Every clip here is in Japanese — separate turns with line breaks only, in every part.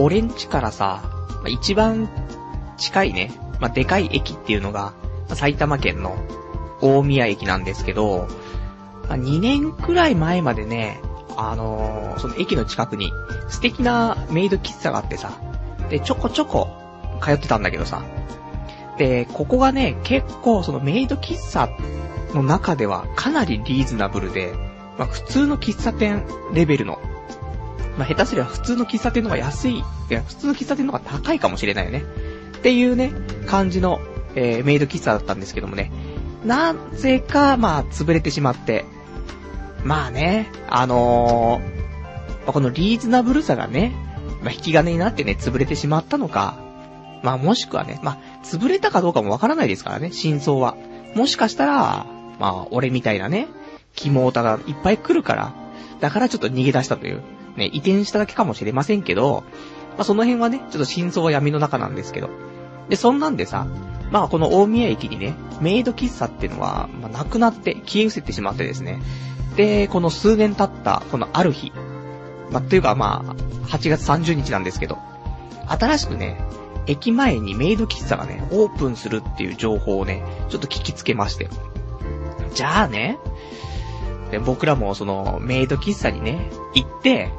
俺ん家からさ、まあ、一番近いね、まあ、でかい駅っていうのが、ま、埼玉県の大宮駅なんですけど、まあ、2年くらい前までね、あのー、その駅の近くに素敵なメイド喫茶があってさ、で、ちょこちょこ通ってたんだけどさ、で、ここがね、結構そのメイド喫茶の中ではかなりリーズナブルで、まあ普通の喫茶店レベルの、まあ下手すりゃ普通の喫茶店の方が安い、いや普通の喫茶店の方が高いかもしれないよね。っていうね、感じの、えー、メイド喫茶だったんですけどもね、なぜか、まあ、潰れてしまって、まあね、あのー、このリーズナブルさがね、まあ、引き金になってね、潰れてしまったのか、まあもしくはね、まあ、潰れたかどうかもわからないですからね、真相は。もしかしたら、まあ、俺みたいなね、肝オタがいっぱい来るから、だからちょっと逃げ出したという、ね、移転しただけかもしれませんけど、まあその辺はね、ちょっと真相は闇の中なんですけど。で、そんなんでさ、まあこの大宮駅にね、メイド喫茶っていうのは、まあなくなって消え失せてしまってですね。で、この数年経った、このある日、まあ、というかまあ、8月30日なんですけど、新しくね、駅前にメイド喫茶がね、オープンするっていう情報をね、ちょっと聞きつけまして。じゃあね、で僕らもそのメイド喫茶にね、行って、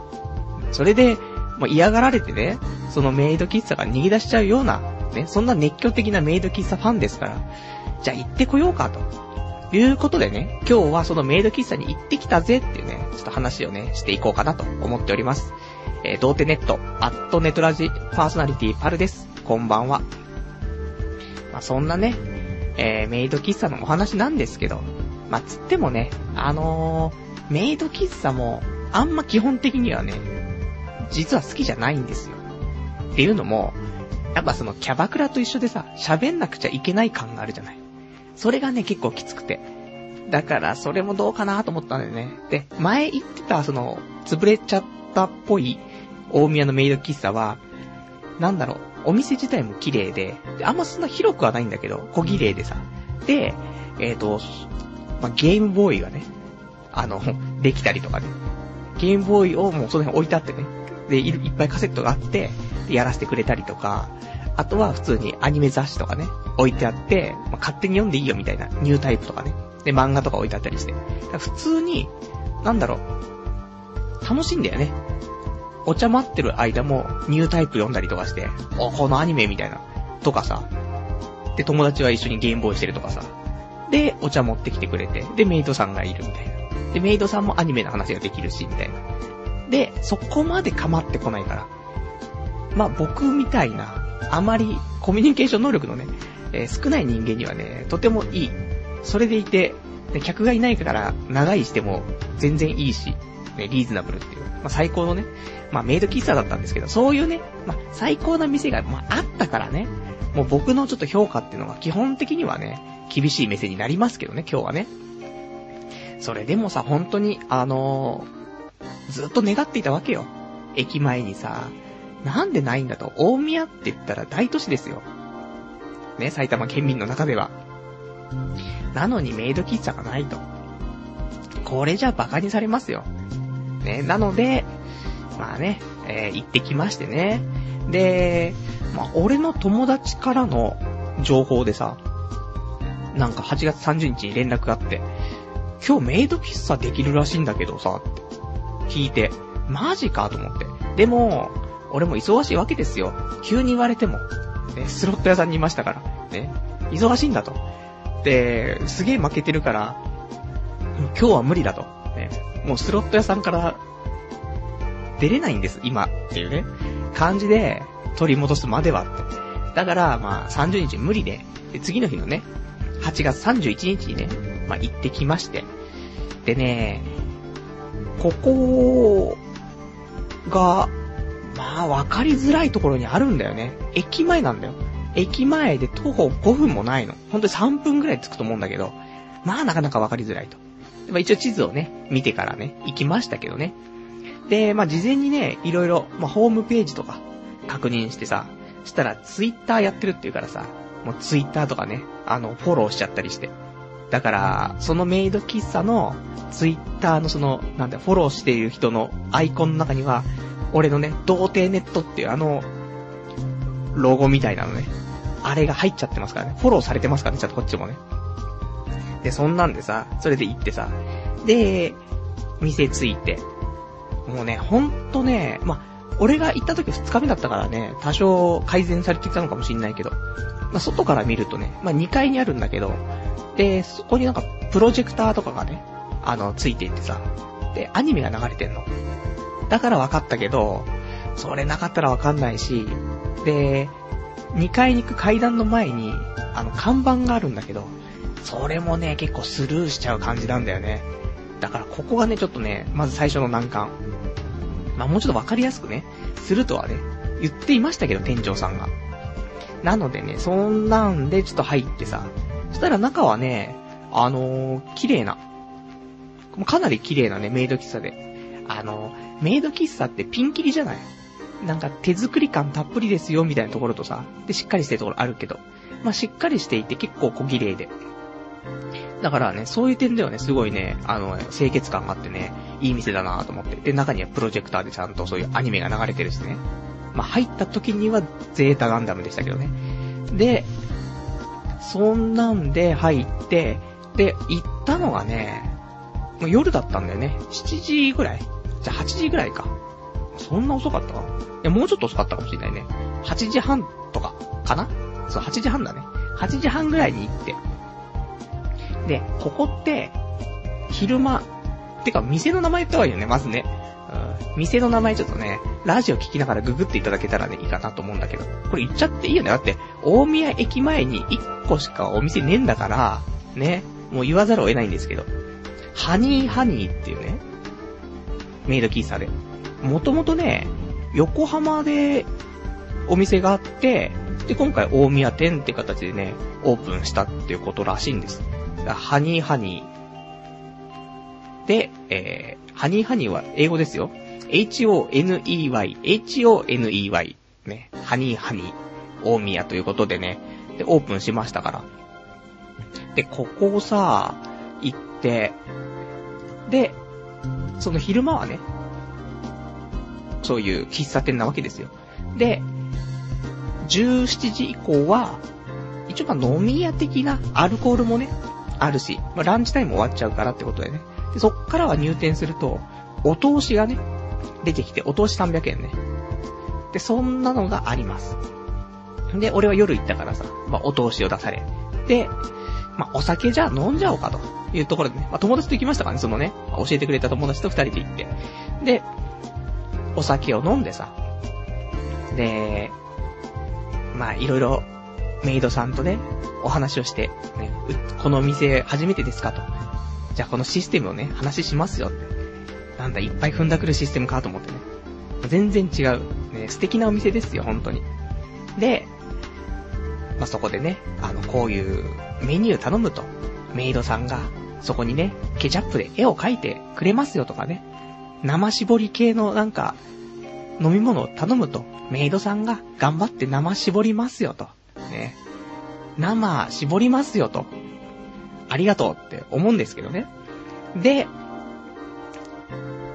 それで、もう嫌がられてね、そのメイド喫茶が逃げ出しちゃうような、ね、そんな熱狂的なメイド喫茶ファンですから、じゃあ行ってこようかと。いうことでね、今日はそのメイド喫茶に行ってきたぜっていうね、ちょっと話をね、していこうかなと思っております。えー、童貞ネット、アットネトラジパーソナリティパルです。こんばんは。まあ、そんなね、えー、メイド喫茶のお話なんですけど、まあ、つってもね、あのー、メイド喫茶も、あんま基本的にはね、実は好きじゃないんですよ。っていうのも、やっぱそのキャバクラと一緒でさ、喋んなくちゃいけない感があるじゃない。それがね、結構きつくて。だから、それもどうかなと思ったんだよね。で、前言ってた、その、潰れちゃったっぽい、大宮のメイド喫茶は、なんだろう、お店自体も綺麗で、であんまそんな広くはないんだけど、小綺麗でさ。で、えっ、ー、と、まあ、ゲームボーイがね、あの、できたりとかね。ゲームボーイをもうその辺置いてあってね。で、いっぱいカセットがあって、で、やらせてくれたりとか、あとは普通にアニメ雑誌とかね、置いてあって、まあ、勝手に読んでいいよみたいな、ニュータイプとかね。で、漫画とか置いてあったりして。普通に、なんだろう、楽しいんだよね。お茶待ってる間もニュータイプ読んだりとかして、お、このアニメみたいな。とかさ。で、友達は一緒にゲームボーイしてるとかさ。で、お茶持ってきてくれて、で、メイドさんがいるみたいな。で、メイドさんもアニメの話ができるし、みたいな。で、そこまで構ってこないから。まあ、僕みたいな、あまりコミュニケーション能力のね、えー、少ない人間にはね、とてもいい。それでいて、客がいないから長いしても全然いいし、ね、リーズナブルっていう、まあ、最高のね、まあ、メイド喫茶だったんですけど、そういうね、まあ、最高な店が、まあ、あったからね、もう僕のちょっと評価っていうのが基本的にはね、厳しい目線になりますけどね、今日はね。それでもさ、本当に、あのー、ずっと願っていたわけよ。駅前にさ、なんでないんだと、大宮って言ったら大都市ですよ。ね、埼玉県民の中では。なのにメイド喫茶がないと。これじゃ馬鹿にされますよ。ね、なので、まあね、えー、行ってきましてね。で、まあ、俺の友達からの情報でさ、なんか8月30日に連絡があって、今日メイド喫茶できるらしいんだけどさ、聞いて、マジかと思って。でも、俺も忙しいわけですよ。急に言われても。ね、スロット屋さんにいましたから。ね、忙しいんだと。で、すげえ負けてるから、今日は無理だと。ね、もうスロット屋さんから出れないんです、今っていうね、感じで取り戻すまではって。だから、まあ、30日無理で、で、次の日のね、8月31日にね、まあ、行ってきまして。でね、ここが、まあ、わかりづらいところにあるんだよね。駅前なんだよ。駅前で徒歩5分もないの。ほんとに3分くらい着くと思うんだけど、まあなかなかわかりづらいと。まあ一応地図をね、見てからね、行きましたけどね。で、まあ、事前にね、いろいろ、まあ、ホームページとか確認してさ、したらツイッターやってるっていうからさ、もうツイッターとかね、あの、フォローしちゃったりして。だから、そのメイド喫茶のツイッターのその、なんだ、フォローしている人のアイコンの中には、俺のね、童貞ネットっていうあの、ロゴみたいなのね、あれが入っちゃってますからね。フォローされてますからね、ちょっとこっちもね。で、そんなんでさ、それで行ってさ、で、店着いて、もうね、ほんとね、ま俺が行った時2日目だったからね、多少改善されてきたのかもしんないけど、まあ、外から見るとね、まあ、2階にあるんだけど、で、そこになんか、プロジェクターとかがね、あの、ついていてさ、で、アニメが流れてんの。だから分かったけど、それなかったら分かんないし、で、2階に行く階段の前に、あの、看板があるんだけど、それもね、結構スルーしちゃう感じなんだよね。だからここがね、ちょっとね、まず最初の難関。まあもうちょっと分かりやすくね、するとはね、言っていましたけど、店長さんが。なのでね、そんなんでちょっと入ってさ、そしたら中はね、あのー、綺麗な、かなり綺麗なね、メイド喫茶で。あのー、メイド喫茶ってピンキリじゃない？なんか手作り感たっぷりですよ、みたいなところとさ、で、しっかりしてるところあるけど、まあ、しっかりしていて結構小綺麗で。だからね、そういう点ではね、すごいね、あの、清潔感があってね、いい店だなと思って。で、中にはプロジェクターでちゃんとそういうアニメが流れてるしね。まあ、入った時にはゼータガンダムでしたけどね。で、そんなんで入って、で、行ったのがね、もう夜だったんだよね。7時ぐらいじゃ8時ぐらいか。そんな遅かった？かいや、もうちょっと遅かったかもしれないね。8時半とか、かな？そう、8時半だね。8時半ぐらいに行って。で、ここって、昼間、てか店の名前言った方がいいよね、まずね。うん、店の名前ちょっとね、ラジオ聞きながらググっていただけたらね、いいかなと思うんだけど。これ言っちゃっていいよね。だって、大宮駅前に1個しかお店ねえんだから、ね、もう言わざるを得ないんですけど。ハニーハニーっていうね、メイド喫茶で。もともとね、横浜でお店があって、で、今回大宮店って形でね、オープンしたっていうことらしいんです。ハニーハニー。で、えー、ハニーハニーは英語ですよ。h-o-n-e-y, h-o-n-e-y。ね、ハニーハニー、大宮ということでね、で、オープンしましたから。で、ここをさ、行って、で、その昼間はね、そういう喫茶店なわけですよ。で、17時以降は、一応まあ飲み屋的なアルコールもね、あるし、まあ、ランチタイム終わっちゃうからってことでね。で、そっからは入店すると、お通しがね、出てきて、お通し300円ね。で、そんなのがあります。で、俺は夜行ったからさ、まあ、お通しを出され。で、まあ、お酒じゃ飲んじゃおうかというところでね、まあ、友達と行きましたからね、そのね、教えてくれた友達と二人で行って。で、お酒を飲んでさ、で、まあ、いろいろ、メイドさんとね、お話をして、ね、この店初めてですかと。じゃあこのシステムをね、話しますよって。なんだ、いっぱい踏んだくるシステムかと思ってね。全然違う。ね、素敵なお店ですよ、本当に。で、まあ、そこでね、あの、こういうメニュー頼むと、メイドさんが、そこにね、ケチャップで絵を描いてくれますよとかね、生絞り系のなんか、飲み物を頼むと、メイドさんが頑張って生絞りますよと。ね。生絞りますよと。ありがとうって思うんですけどね。で、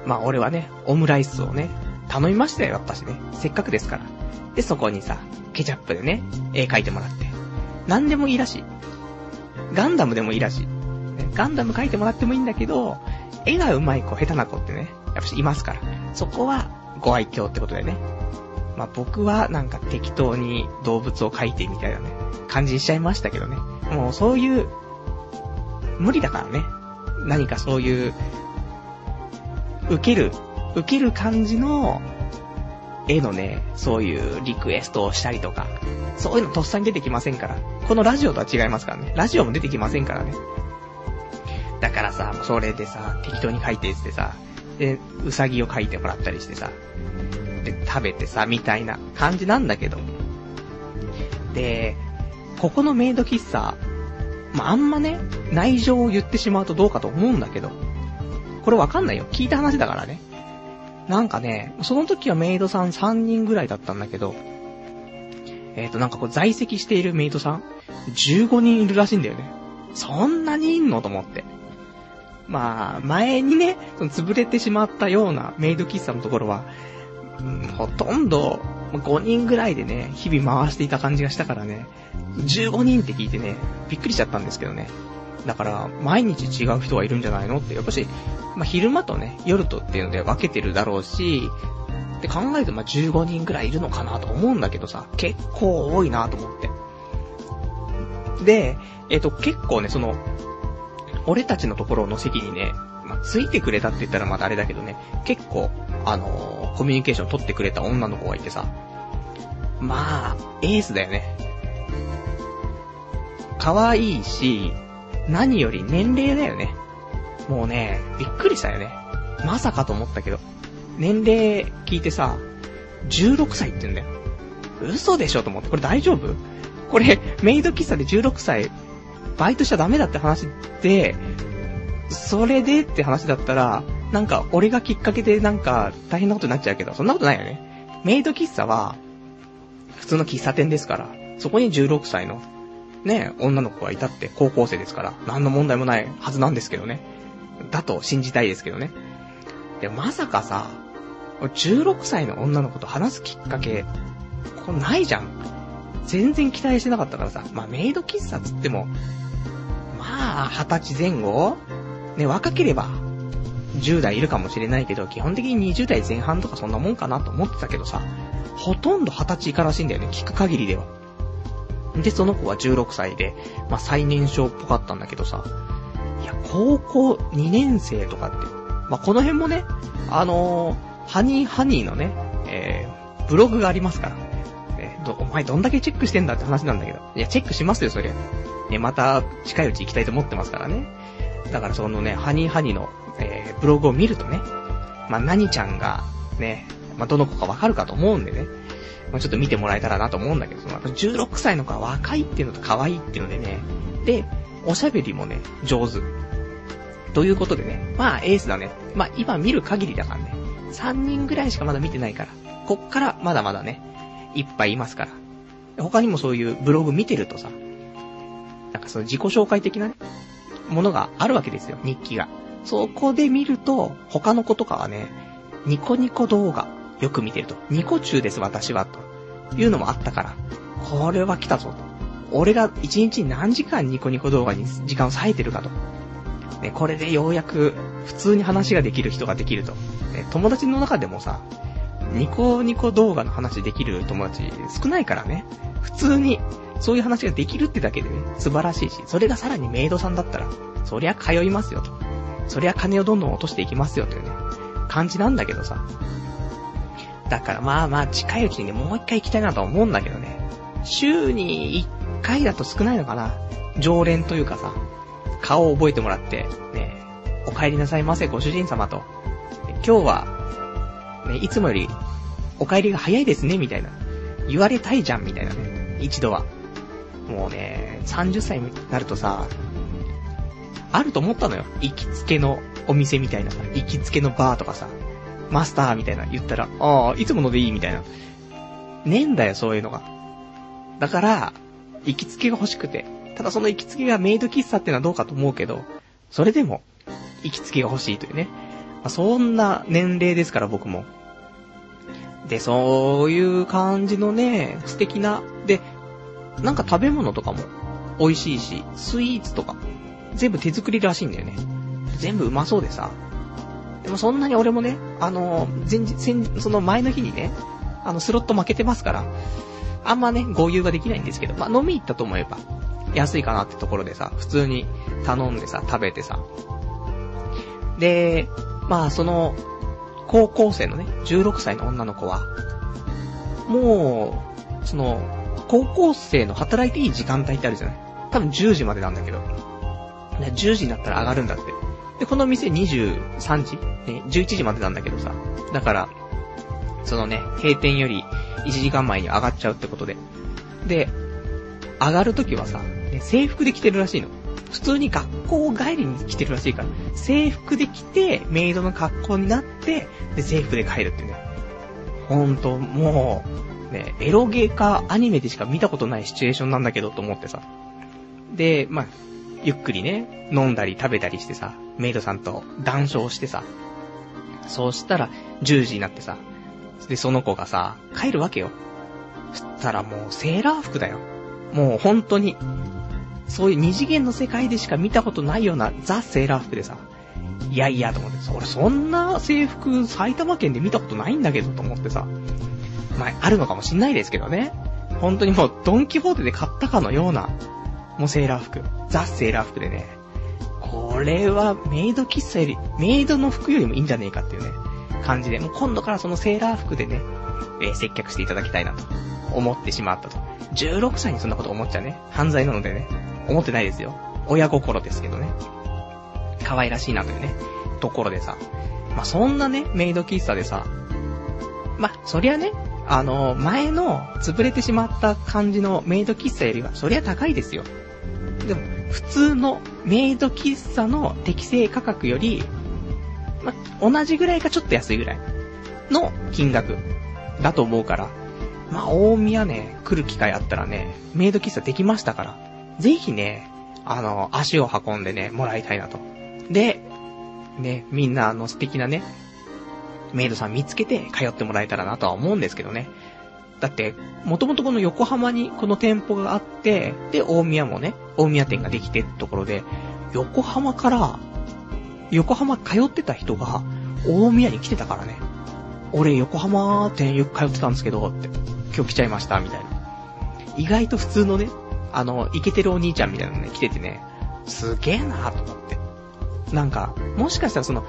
まあ俺はね、オムライスをね、頼みましたよ、やっぱしね。せっかくですから。で、そこにさ、ケチャップでね、絵描いてもらって。何でもいいらしい。ガンダムでもいいらしい。ガンダム描いてもらってもいいんだけど、絵が上手い子、下手な子ってね、やっぱしいますから。そこは、ご愛嬌ってことでね。まあ、僕はなんか適当に動物を描いてみたいなね、感じにしちゃいましたけどね。もうそういう、無理だからね。何かそういう、受ける、受ける感じの、絵のね、そういうリクエストをしたりとか、そういうのとっさに出てきませんから。このラジオとは違いますからね。ラジオも出てきませんからね。だからさ、それでさ、適当に書いてってさ、で、うさぎを描いてもらったりしてさ、食べてさ、みたいな感じなんだけど。で、ここのメイド喫茶、まあ、あんまね、内情を言ってしまうとどうかと思うんだけど、これわかんないよ。聞いた話だからね。なんかね、その時はメイドさん3人ぐらいだったんだけど、えっ、ー、と、なんかこう在籍しているメイドさん、15人いるらしいんだよね。そんなにいんの？と思って。まあ、前にね、その潰れてしまったようなメイド喫茶のところは、ほとんど、5人ぐらいでね、日々回していた感じがしたからね、15人って聞いてね、びっくりしちゃったんですけどね。だから、毎日違う人がいるんじゃないのって、やっぱし、まあ、昼間とね、夜とっていうので分けてるだろうし、って考えるとまあ15人ぐらいいるのかなと思うんだけどさ、結構多いなと思って。で、えっ、と、結構ね、その、俺たちのところの席にね、まあ、ついてくれたって言ったらまたあれだけどね、結構、あのー、コミュニケーション取ってくれた女の子がいてさ、まあ、エースだよね。可愛いし、何より年齢だよね。もうね、びっくりしたよね。まさかと思ったけど。年齢聞いてさ、16歳って言うんだよ。嘘でしょと思って。これ大丈夫？これ、メイド喫茶で16歳、バイトしちゃダメだって話で、それでって話だったら、なんか、俺がきっかけでなんか、大変なことになっちゃうけど、そんなことないよね。メイド喫茶は、普通の喫茶店ですから、そこに16歳の、ね、女の子がいたって高校生ですから、何の問題もないはずなんですけどね。だと信じたいですけどね。でまさかさ、16歳の女の子と話すきっかけ、これないじゃん。全然期待してなかったからさ。まあ、メイド喫茶つっても、まあ、20歳前後？ね、若ければ、10代いるかもしれないけど、基本的に20代前半とかそんなもんかなと思ってたけどさ、ほとんど20歳以下らしいんだよね、聞く限りでは。で、その子は16歳で、まあ、最年少っぽかったんだけどさ、いや、高校2年生とかって、まあ、この辺もね、あのー、ハニーハニーのね、えー、ブログがありますから。えー、ど、お前どんだけチェックしてんだって話なんだけど。いや、チェックしますよ、そりゃ。ね、また、近いうち行きたいと思ってますからね。だからそのね、ハニーハニーの、えー、ブログを見るとね、まあ、何ちゃんが、ね、まあ、どの子かわかるかと思うんでね、まあ、ちょっと見てもらえたらなと思うんだけど、その、16歳の子は若いっていうのと可愛いっていうのでね、で、おしゃべりもね、上手。ということでね、まあエースだね。まあ今見る限りだからね。3人ぐらいしかまだ見てないから。こっからまだまだね、いっぱいいますから。他にもそういうブログ見てるとさ、なんかその自己紹介的なね、ものがあるわけですよ、日記が。そこで見ると、他の子とかはね、ニコニコ動画、よく見てると。ニコ中です、私は、というのもあったから、これは来たぞ、と。俺が一日に何時間ニコニコ動画に時間を割いてるかと。ね、これでようやく普通に話ができる人ができると。ね、友達の中でもさ、ニコニコ動画の話できる友達少ないからね。普通に、そういう話ができるってだけでね、素晴らしいし、それがさらにメイドさんだったら、そりゃ通いますよと。そりゃ金をどんどん落としていきますよというね、感じなんだけどさ。だからまあまあ近いうちにね、もう一回行きたいなと思うんだけどね。週に一回だと少ないのかな。常連というかさ、顔を覚えてもらって、ね、お帰りなさいませご主人様と、今日は、ね、いつもより、お帰りが早いですね、みたいな。言われたいじゃん、みたいなね。一度は。もうね、30歳になるとさ、あると思ったのよ。行きつけのお店みたいなさ、行きつけのバーとかさ、マスターみたいな言ったら、ああ、いつものでいいみたいな。ねえんだよ、そういうのが。だから、行きつけが欲しくて。ただその行きつけがメイド喫茶ってのはどうかと思うけど、それでも、行きつけが欲しいというね。まあ、そんな年齢ですから僕も。で、そういう感じのね、素敵な、で、なんか食べ物とかも美味しいし、スイーツとか、全部手作りらしいんだよね。全部うまそうでさ。でもそんなに俺もね、あの、前日、その前の日にね、あの、スロット負けてますから、あんまね、合流ができないんですけど、まあ、飲み行ったと思えば、安いかなってところでさ、普通に頼んでさ、食べてさ。で、まあ、その、高校生のね、16歳の女の子は、もう、その、高校生の働いていい時間帯ってあるじゃない？多分10時までなんだけど。10時になったら上がるんだって。で、この店23時、ね、11時までなんだけどさ。だから、そのね、閉店より1時間前に上がっちゃうってことで。で、上がるときはさ、ね、制服で来てるらしいの。普通に学校帰りに来てるらしいから、制服で来て、メイドの格好になって、で、制服で帰るってね。ほんと、もう、ね、エロゲーかアニメでしか見たことないシチュエーションなんだけどと思ってさ。で、まあ、ゆっくりね、飲んだり食べたりしてさ、メイドさんと談笑してさ。そうしたら、10時になってさ、で、その子がさ、帰るわけよ。そしたらもうセーラー服だよ。もう本当に、そういう二次元の世界でしか見たことないようなザ・セーラー服でさ、いやいやと思って、俺そんな制服埼玉県で見たことないんだけどと思ってさ、まあ、あるのかもしんないですけどね。本当にもうドンキホーテで買ったかのような、もうセーラー服。ザ・セーラー服でね。これはメイド喫茶より、メイドの服よりもいいんじゃねえかっていうね、感じで、もう今度からそのセーラー服でね、えー、接客していただきたいなと思ってしまったと。16歳にそんなこと思っちゃね、犯罪なのでね、思ってないですよ。親心ですけどね。可愛らしいなというね、ところでさ。まあ、そんなね、メイド喫茶でさ、まあ、そりゃね、あの、前の潰れてしまった感じのメイド喫茶よりは、そりゃ高いですよ。でも、普通のメイド喫茶の適正価格より、ま、同じぐらいかちょっと安いぐらいの金額だと思うから、まあ、大宮ね、来る機会あったらね、メイド喫茶できましたから、ぜひね、あの、足を運んでね、もらいたいなと。で、ね、みんなあの素敵なね、メイドさん見つけて通ってもらえたらなとは思うんですけどね。だって、もともとこの横浜にこの店舗があって、で、大宮もね、大宮店ができてってところで、横浜から、横浜通ってた人が、大宮に来てたからね。俺、横浜店よく通ってたんですけど、って、今日来ちゃいました、みたいな。意外と普通のね、あの、イケてるお兄ちゃんみたいなのね、来ててね、すげえなーと思って。なんか、もしかしたらその、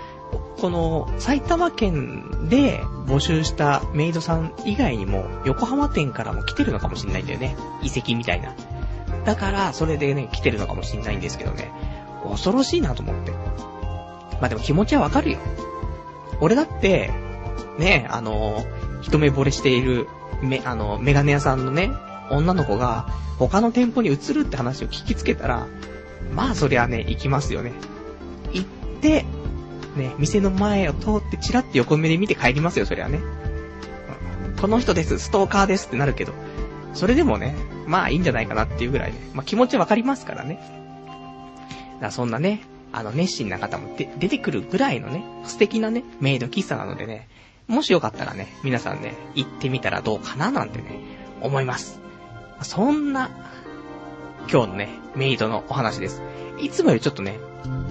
この、埼玉県で募集したメイドさん以外にも、横浜店からも来てるのかもしんないんだよね。遺跡みたいな。だから、それでね、来てるのかもしんないんですけどね。恐ろしいなと思って。まあでも気持ちはわかるよ。俺だって、ね、あの、一目惚れしている、め、あの、メガネ屋さんのね、女の子が、他の店舗に移るって話を聞きつけたら、まあそりゃね、行きますよね。行って、ね、店の前を通ってチラッて横目で見て帰りますよ、そりゃね。この人です、ストーカーですってなるけど、それでもね、まあいいんじゃないかなっていうぐらいね、まあ気持ちわかりますからね。だからそんなね、あの熱心な方もで出てくるぐらいのね、素敵なね、メイド喫茶なのでね、もしよかったらね、皆さんね、行ってみたらどうかななんてね、思います。そんな、今日のね、メイドのお話です。いつもよりちょっとね、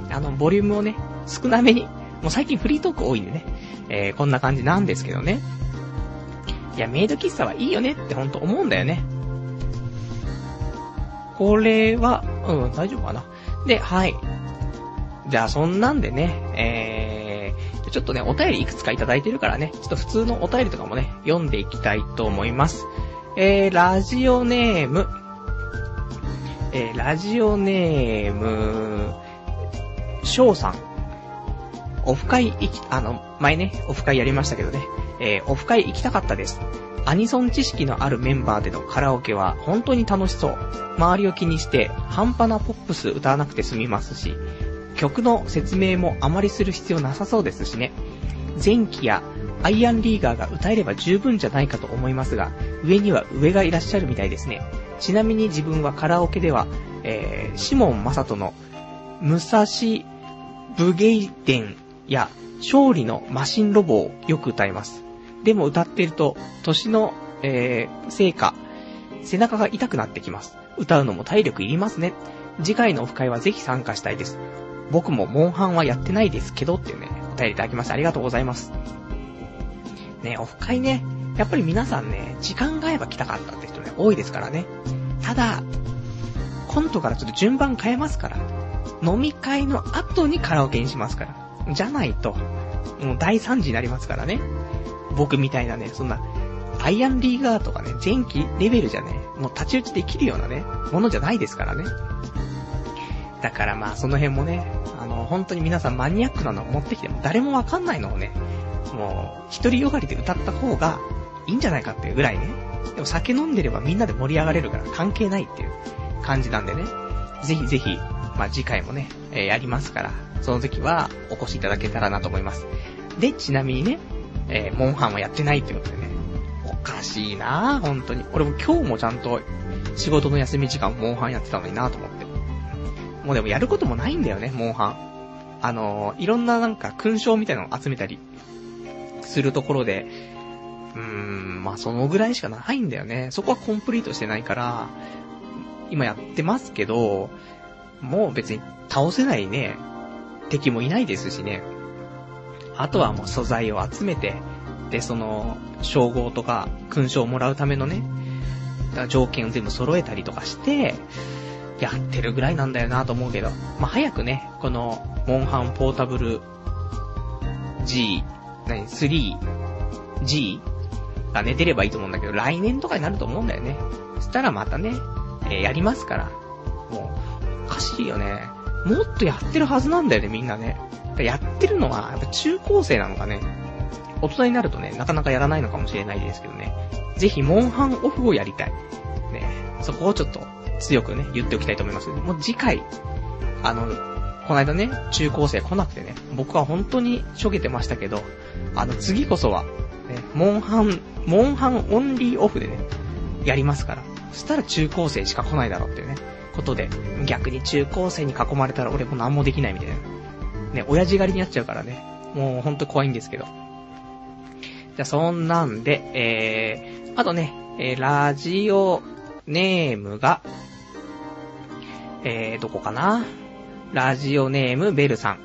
あの、ボリュームをね、少なめに、もう最近フリートーク多いんでね、えー、こんな感じなんですけどね。いや、メイド喫茶はいいよねってほんと思うんだよね。これは、うん、大丈夫かな。で、はい。じゃあ、そんなんでね、えー、ちょっとね、お便りいくつかいただいてるからね、ちょっと普通のお便りとかもね、読んでいきたいと思います。えー、ラジオネーム、えー、ラジオネーム、翔さん。オフ会行き、あの、前ね、オフ会やりましたけどね、えー、オフ会行きたかったです。アニソン知識のあるメンバーでのカラオケは本当に楽しそう。周りを気にして半端なポップス歌わなくて済みますし、曲の説明もあまりする必要なさそうですしね。前期やアイアンリーガーが歌えれば十分じゃないかと思いますが、上には上がいらっしゃるみたいですね。ちなみに自分はカラオケでは、えー、シモン・マサトの、武蔵武芸伝や勝利のマシンロボをよく歌います。でも歌ってると、年の、えー、成果、背中が痛くなってきます。歌うのも体力いりますね。次回のオフ会はぜひ参加したいです。僕もモンハンはやってないですけどっていうね、お便りいただきましてありがとうございます。ね、オフ会ね、やっぱり皆さんね、時間が合えば来たかったって人ね、多いですからね。ただ、コントからちょっと順番変えますから。飲み会の後にカラオケにしますから。じゃないと、もう大惨事になりますからね。僕みたいなね、そんな、アイアンリーガーとかね、前期レベルじゃね、もう太刀打ちできるようなね、ものじゃないですからね。だからまあその辺もね、あの、本当に皆さんマニアックなのを持ってきても誰もわかんないのをね、もう、一人よがりで歌った方がいいんじゃないかっていうぐらいね。でも酒飲んでればみんなで盛り上がれるから関係ないっていう感じなんでね。ぜひぜひ、まあ、次回もね、えー、やりますから、その時はお越しいただけたらなと思います。で、ちなみにね、えー、モンハンはやってないってことでね、おかしいなぁ、本当に。俺も今日もちゃんと仕事の休み時間モンハンやってたのになぁと思って。もうでもやることもないんだよね、モンハン。あのー、いろんななんか勲章みたいなのを集めたりするところで、うーん、まあそのぐらいしかないんだよね。そこはコンプリートしてないから、今やってますけど、もう別に倒せないね、敵もいないですしね。あとはもう素材を集めて、で、その、称号とか勲章をもらうためのね、条件を全部揃えたりとかして、やってるぐらいなんだよなと思うけど、まあ、早くね、この、モンハンポータブル G、何、3、G がね、出ればいいと思うんだけど、来年とかになると思うんだよね。そしたらまたね、えー、やりますから。もう、おかしいよね。もっとやってるはずなんだよね、みんなね。やってるのは、やっぱ中高生なのかね。大人になるとね、なかなかやらないのかもしれないですけどね。ぜひ、モンハンオフをやりたい。ね、そこをちょっと強くね、言っておきたいと思います。もう次回、あの、この間ね、中高生来なくてね、僕は本当にしょげてましたけど、あの、次こそは、ね、モンハン、モンハンオンリーオフでね、やりますから。そしたら中高生しか来ないだろうっていうね、ことで、逆に中高生に囲まれたら俺も何もできないみたいな。ね、親父狩りになっちゃうからね、もうほんと怖いんですけど。じゃそんなんで、えー、あとね、えー、ラジオネームが、えー、どこかな？ラジオネームベルさん。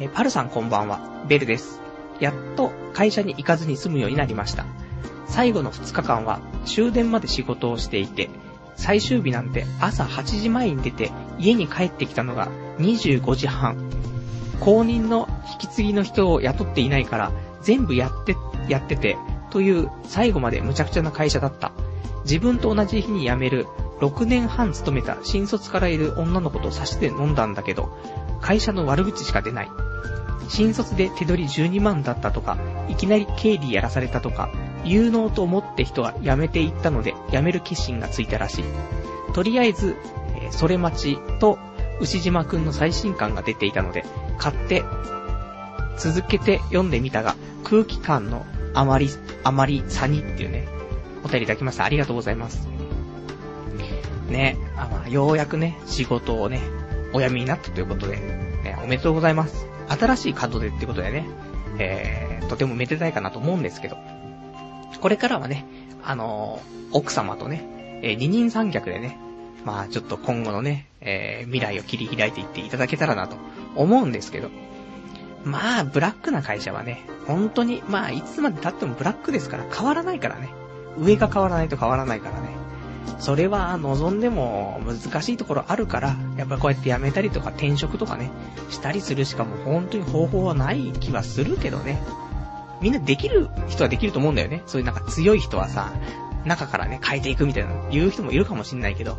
えー、パルさんこんばんは。ベルです。やっと会社に行かずに済むようになりました。最後の2日間は終電まで仕事をしていて、最終日なんて朝8時前に出て家に帰ってきたのが25時半。公認の引き継ぎの人を雇っていないから全部やって、やってて、という最後まで無茶苦茶な会社だった。自分と同じ日に辞める6年半勤めた新卒からいる女の子と差して飲んだんだけど、会社の悪口しか出ない。新卒で手取り12万だったとか、いきなり経理やらされたとか、有能と思って人が辞めていったので、辞める決心がついたらしい。とりあえず、えー、それ待ちと、牛島くんの最新刊が出ていたので、買って、続けて読んでみたが、空気感のあまり、あまりさにっていうね、お便りいただきました。ありがとうございます。ね、あまあ、ようやくね、仕事をね、お辞めになったということで、ね、おめでとうございます。新しい門出ってことでね、えー、とてもめでたいかなと思うんですけど、これからはね、あの、奥様とね、え、二人三脚でね、まあちょっと今後のね、えー、未来を切り開いていっていただけたらなと思うんですけど、まあ、ブラックな会社はね、本当に、まあ、いつまで経ってもブラックですから変わらないからね。上が変わらないと変わらないからね。それは望んでも難しいところあるから、やっぱこうやって辞めたりとか転職とかね、したりするしかもう本当に方法はない気はするけどね。みんなできる人はできると思うんだよね。そういうなんか強い人はさ、中からね、変えていくみたいな言う人もいるかもしんないけど、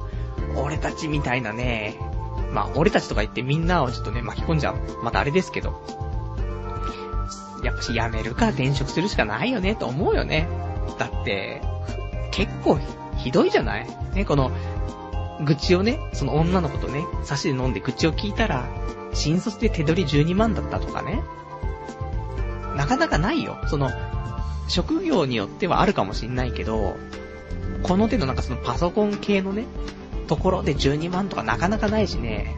俺たちみたいなね、まあ俺たちとか言ってみんなをちょっとね、巻き込んじゃう。またあれですけど。やっぱし辞めるか転職するしかないよねと思うよね。だって、結構ひどいじゃない？ね、この、愚痴をね、その女の子とね、差しで飲んで愚痴を聞いたら、新卒で手取り12万だったとかね。なかなかないよ。その、職業によってはあるかもしんないけど、この手のなんかそのパソコン系のね、ところで12万とかなかなかないしね。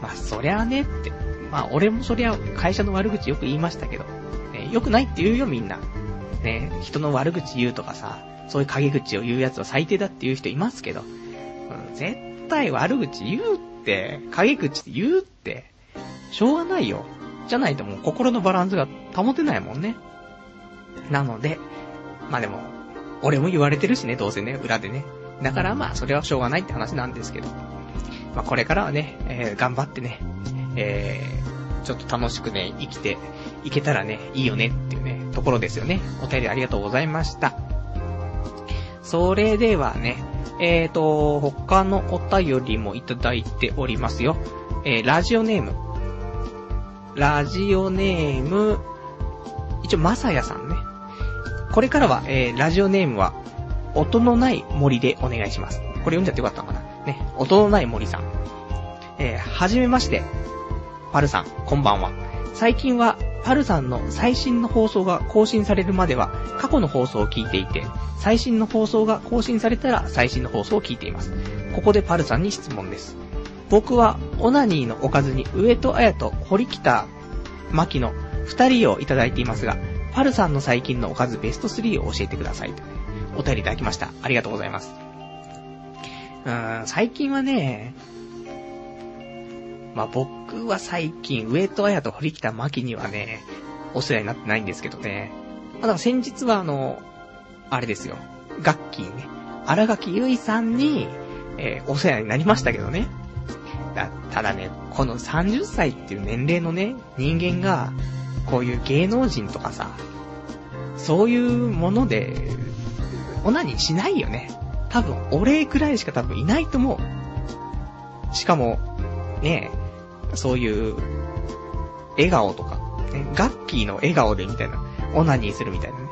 まあそりゃあねって。まあ俺もそりゃ会社の悪口よく言いましたけど、ね、よくないって言うよみんな。ね、人の悪口言うとかさ、そういう陰口を言う奴は最低だって言う人いますけど、うん、絶対悪口言うって、陰口言うって、しょうがないよ。じゃないともう心のバランスが保てないもんね。なので、まあでも、俺も言われてるしね、どうせね、裏でね。だからまあ、それはしょうがないって話なんですけど。まあこれからはね、えー、頑張ってね、えー、ちょっと楽しくね、生きていけたらね、いいよねっていうね、ところですよね。お便りありがとうございました。それではね、えーと、他のお便りもいただいておりますよ。えー、ラジオネーム。ラジオネーム、一応、まさやさんね。これからは、えー、ラジオネームは、音のない森でお願いします。これ読んじゃってよかったのかなね。音のない森さん。えー、はじめまして。パルさん、こんばんは。最近はパルさんの最新の放送が更新されるまでは過去の放送を聞いていて、最新の放送が更新されたら最新の放送を聞いています。ここでパルさんに質問です。僕はオナニーのおかずに上戸彩と堀北真希の二人をいただいていますが、パルさんの最近のおかずベスト3を教えてください、お便りいただきました。ありがとうございます。うーん、最近はね、まあ、僕は最近、上戸彩と堀北真希にはね、お世話になってないんですけどね。まあ、だから先日はあの、あれですよ。ガッキーね。荒垣結衣さんに、えー、お世話になりましたけどね。だ、ただね、この30歳っていう年齢のね、人間が、こういう芸能人とかさ、そういうもので、オナニーしないよね。多分、お礼くらいしか多分いないと思う。しかも、ねそういう、笑顔とか、ね、ガッキーの笑顔でみたいな、オナニーするみたいなね。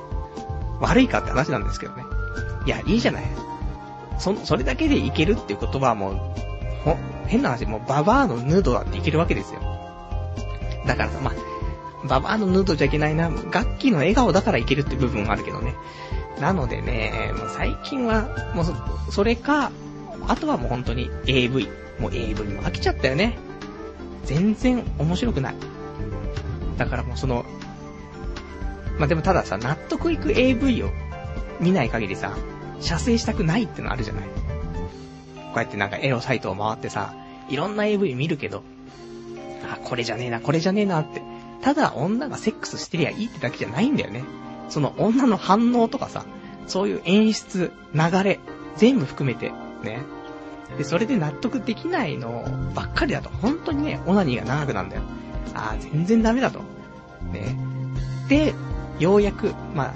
悪いかって話なんですけどね。いや、いいじゃない。そ、それだけでいけるっていうことはもう、ほ、変な話、もうババアのヌードだっていけるわけですよ。だからさ、まあ、ババアのヌードじゃいけないな、楽器の笑顔だからいけるって部分もあるけどね。なのでね、もう最近は、もうそ、それか、あとはもう本当に AV。もう AV も飽きちゃったよね。全然面白くない。だからもうその、まあ、でもたださ、納得いく AV を見ない限りさ、射精したくないってのあるじゃない。こうやってなんかエロサイトを回ってさ、いろんな AV 見るけど、あ、これじゃねえな、これじゃねえなって。ただ女がセックスしてりゃいいってだけじゃないんだよね。その女の反応とかさ、そういう演出、流れ、全部含めて、ね。で、それで納得できないのばっかりだと、本当にね、オナニーが長くなんだよ。ああ、全然ダメだと。ね。で、ようやく、まあ、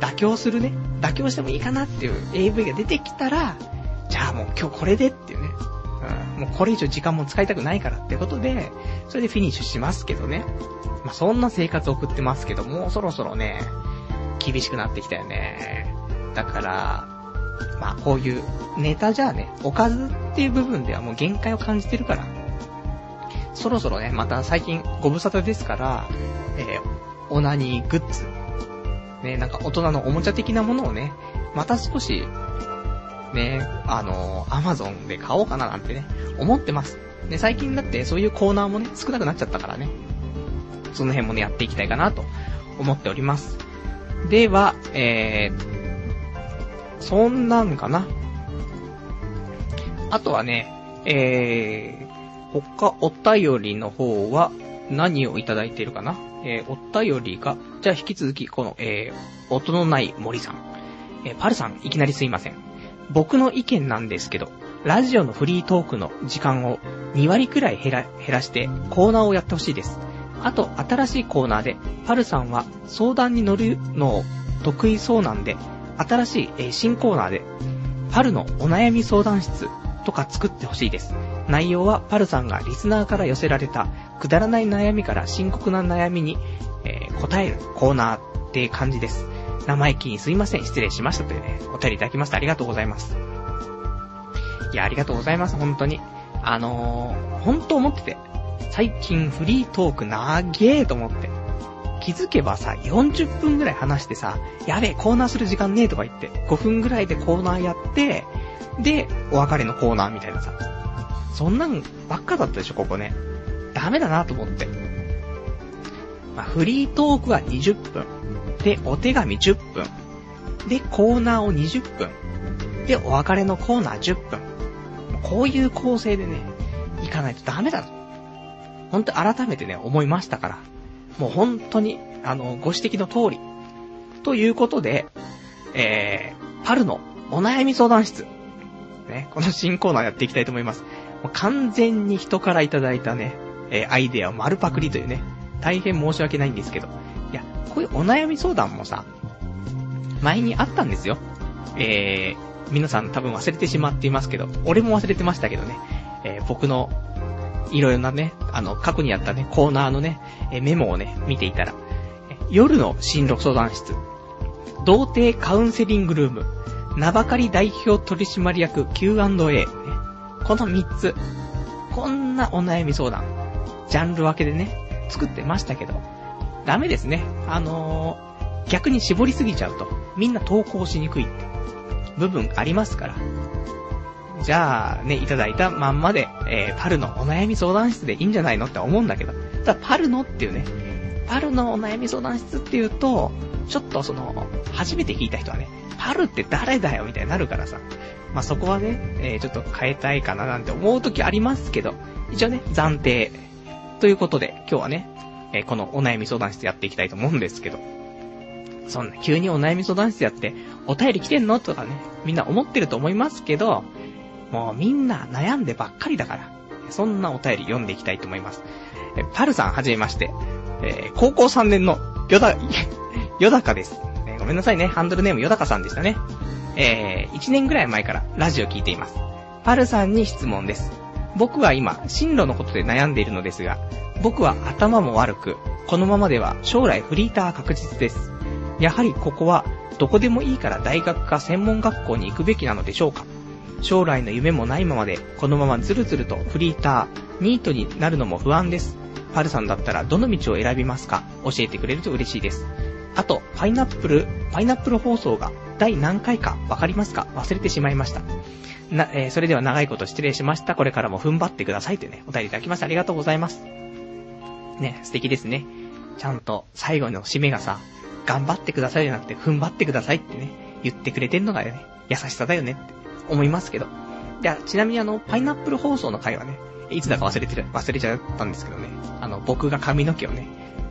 妥協するね。妥協してもいいかなっていう AV が出てきたら、じゃあもう今日これでっていうね。うん、もうこれ以上時間も使いたくないからってことで、それでフィニッシュしますけどね。まあ、そんな生活を送ってますけど、もうそろそろね、厳しくなってきたよね。だから、まあこういうネタじゃあね、おかずっていう部分ではもう限界を感じてるから、そろそろね、また最近ご無沙汰ですから、えー、オナニーグッズ、ね、なんか大人のおもちゃ的なものをね、また少し、ね、あのー、アマゾンで買おうかななんてね、思ってます。で、最近だってそういうコーナーもね、少なくなっちゃったからね、その辺もね、やっていきたいかなと思っております。では、えー、そんなんかな。あとはね、えー、他、お便りの方は何をいただいているかなえー、お便りが、じゃあ引き続き、この、えー、音のない森さん。えー、パルさん、いきなりすいません。僕の意見なんですけど、ラジオのフリートークの時間を2割くらい減ら、減らしてコーナーをやってほしいです。あと、新しいコーナーで、パルさんは相談に乗るのを得意そうなんで、新しい、えー、新コーナーで、パルのお悩み相談室とか作ってほしいです。内容はパルさんがリスナーから寄せられたくだらない悩みから深刻な悩みに、えー、答えるコーナーって感じです。生意気にすいません、失礼しましたというね、お便りいただきましたありがとうございます。いや、ありがとうございます、本当に。あのー、本当思ってて、最近フリートークなーげーと思って。気づけばさ、40分ぐらい話してさ、やべえ、コーナーする時間ねえとか言って、5分ぐらいでコーナーやって、で、お別れのコーナーみたいなさ。そんなんばっかだったでしょ、ここね。ダメだなと思って。まあ、フリートークは20分。で、お手紙10分。で、コーナーを20分。で、お別れのコーナー10分。こういう構成でね、いかないとダメだと。ほんと改めてね、思いましたから。もう本当に、あの、ご指摘の通り。ということで、えー、パルのお悩み相談室。ね、この新コーナーやっていきたいと思います。もう完全に人からいただいたね、えー、アイデアを丸パクリというね、大変申し訳ないんですけど。こういうお悩み相談もさ、前にあったんですよ。えー、皆さん多分忘れてしまっていますけど、俺も忘れてましたけどね、えー、僕の、いろいろなね、あの、過去にあったね、コーナーのね、え、メモをね、見ていたら、夜の進路相談室、童貞カウンセリングルーム、名ばかり代表取締役 Q&A、この3つ、こんなお悩み相談、ジャンル分けでね、作ってましたけど、ダメですね。あのー、逆に絞りすぎちゃうと、みんな投稿しにくい部分ありますから。じゃあ、ね、いただいたまんまで、えー、パルのお悩み相談室でいいんじゃないのって思うんだけど、ただパルのっていうね、パルのお悩み相談室っていうと、ちょっとその、初めて聞いた人はね、パルって誰だよみたいになるからさ。まあ、そこはね、えー、ちょっと変えたいかななんて思う時ありますけど、一応ね、暫定。ということで、今日はね、えー、このお悩み相談室やっていきたいと思うんですけど。そんな急にお悩み相談室やって、お便り来てんの？とかね、みんな思ってると思いますけど、もうみんな悩んでばっかりだから、そんなお便り読んでいきたいと思います。え、パルさんはじめまして。えー、高校3年の、よだ、よだかです、え、ごめんなさいね、ハンドルネームよだかさんでしたね。え、1年ぐらい前からラジオ聞いています。パルさんに質問です。僕は今、進路のことで悩んでいるのですが、僕は頭も悪く、このままでは将来フリーター確実です。やはりここは、どこでもいいから大学か専門学校に行くべきなのでしょうか将来の夢もないままで、このままずるずるとフリーター、ニートになるのも不安です。パルさんだったらどの道を選びますか？教えてくれると嬉しいです。あと、パイナップル、パイナップル放送が第何回かわかりますか？忘れてしまいました。な、えー、それでは長いこと失礼しました。これからも踏ん張ってくださいってね、お便りいただきましてありがとうございます。ね、素敵ですね。ちゃんと最後の締めがさ、頑張ってくださいじゃなくて、踏ん張ってくださいってね、言ってくれてんのがね、優しさだよねって思いますけど。で、ちなみにあの、パイナップル放送の回はね、いつだか忘れてる、忘れちゃったんですけどね、あの、僕が髪の毛をね、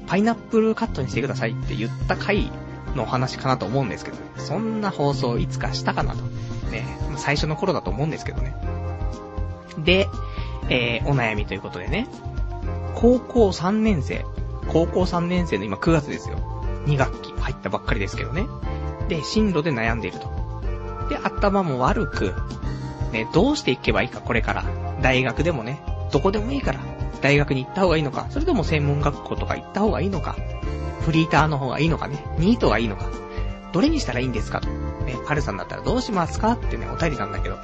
パイナップルカットにしてくださいって言った回のお話かなと思うんですけどね、そんな放送いつかしたかなと。ね、最初の頃だと思うんですけどね。で、えー、お悩みということでね、高校3年生、高校3年生の今9月ですよ。2学期入ったばっかりですけどね。で、進路で悩んでいると。で、頭も悪く、ね、どうしていけばいいか、これから。大学でもね、どこでもいいから、大学に行った方がいいのか、それとも専門学校とか行った方がいいのか、フリーターの方がいいのかね、ニートがいいのか、どれにしたらいいんですか？と。ね、パルさんだったらどうしますか？ってね、お便りなんだけど。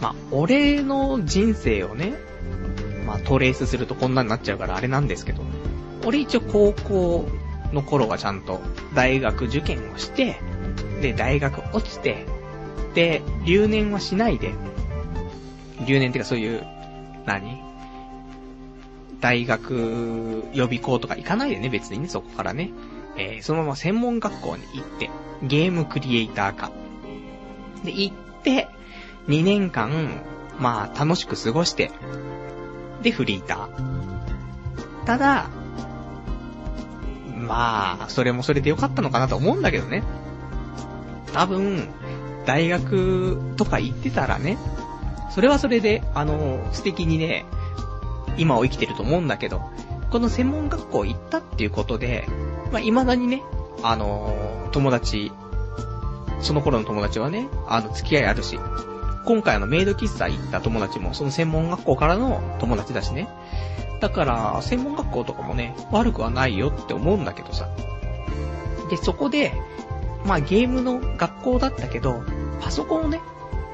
まあ、俺の人生をね、まあ、トレースするとこんなになっちゃうからあれなんですけど、俺一応高校の頃はちゃんと大学受験をして、で、大学落ちて、で、留年はしないで、留年ってかそういう、何？大学予備校とか行かないでね、別にね、そこからね。えー、そのまま専門学校に行って、ゲームクリエイター科。で、行って、2年間、まあ、楽しく過ごして、で、フリーター。ただ、まあ、それもそれでよかったのかなと思うんだけどね。多分、大学とか行ってたらね、それはそれで、あの、素敵にね、今を生きてると思うんだけど、この専門学校行ったっていうことで、まあ、未だにね、あの友達、その頃の友達はね、あの、付き合いあるし、今回あの、メイド喫茶行った友達も、その専門学校からの友達だしね。だから、専門学校とかもね、悪くはないよって思うんだけどさ。で、そこで、まあゲームの学校だったけど、パソコンをね、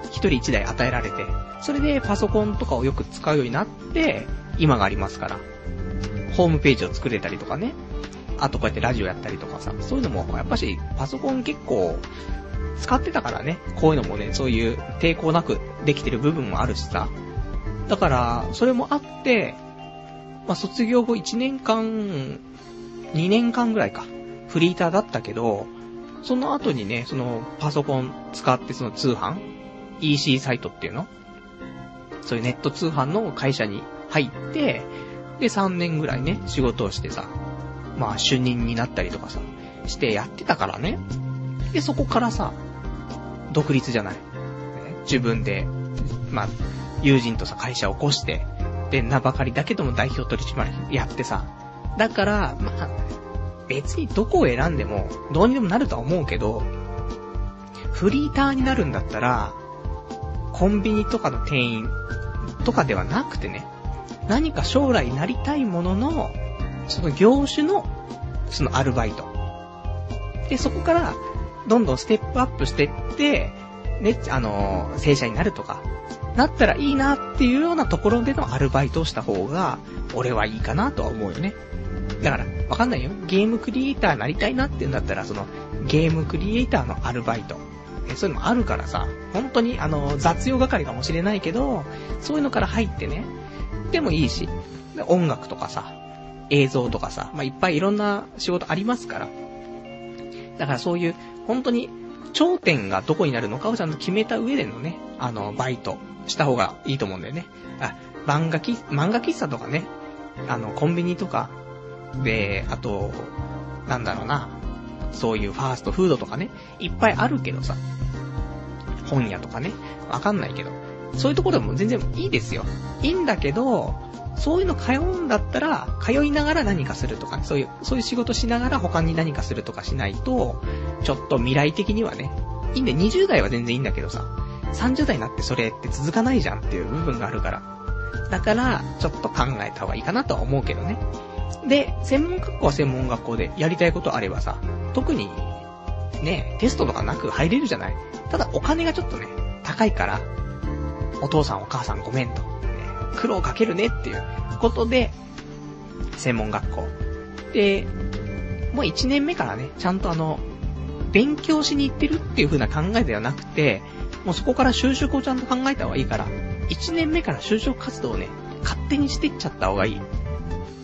一人一台与えられて、それでパソコンとかをよく使うようになって、今がありますから。ホームページを作れたりとかね。あとこうやってラジオやったりとかさ、そういうのも、やっぱし、パソコン結構、使ってたからね、こういうのもね、そういう抵抗なくできてる部分もあるしさ。だから、それもあって、まあ、卒業後1年間、2年間ぐらいか、フリーターだったけど、その後にね、そのパソコン使ってその通販 ?EC サイトっていうの？そういうネット通販の会社に入って、で3年ぐらいね、仕事をしてさ、まあ主任になったりとかさ、してやってたからね。で、そこからさ、独立じゃない。自分で、まあ、友人とさ、会社を起こして、で、名ばかりだけども代表取締役やってさ。だから、まあ、別にどこを選んでも、どうにでもなるとは思うけど、フリーターになるんだったら、コンビニとかの店員とかではなくてね、何か将来なりたいものの、その業種の、そのアルバイト。で、そこから、どんどんステップアップしてって、ね、あの正社になるとか、なったらいいなっていうようなところでのアルバイトをした方が、俺はいいかなとは思うよね。だから、わかんないよ。ゲームクリエイターなりたいなって言うんだったら、その、ゲームクリエイターのアルバイト。え、そういうのもあるからさ、本当にあの、雑用係かもしれないけど、そういうのから入ってね、でもいいし、音楽とかさ、映像とかさ、まあ、いっぱいいろんな仕事ありますから。だからそういう、本当に、頂点がどこになるのかをちゃんと決めた上でのね、あの、バイトした方がいいと思うんだよね。あ、漫画き、漫画喫茶とかね、あの、コンビニとか、で、あと、なんだろうな、そういうファーストフードとかね、いっぱいあるけどさ、本屋とかね、わかんないけど、そういうところでも全然いいですよ。いいんだけど、そういうの通うんだったら、通いながら何かするとかね、そういう、そういう仕事しながら他に何かするとかしないと、ちょっと未来的にはね、いいんで、20代は全然いいんだけどさ、30代になってそれって続かないじゃんっていう部分があるから。だから、ちょっと考えた方がいいかなとは思うけどね。で、専門学校は専門学校でやりたいことあればさ、特に、ね、テストとかなく入れるじゃないただお金がちょっとね、高いから、お父さんお母さんごめんと。苦労かけるねっていうことで、専門学校。で、もう1年目からね、ちゃんとあの、勉強しに行ってるっていう風な考えではなくて、もうそこから就職をちゃんと考えた方がいいから、1年目から就職活動をね、勝手にしてっちゃった方がいい。っ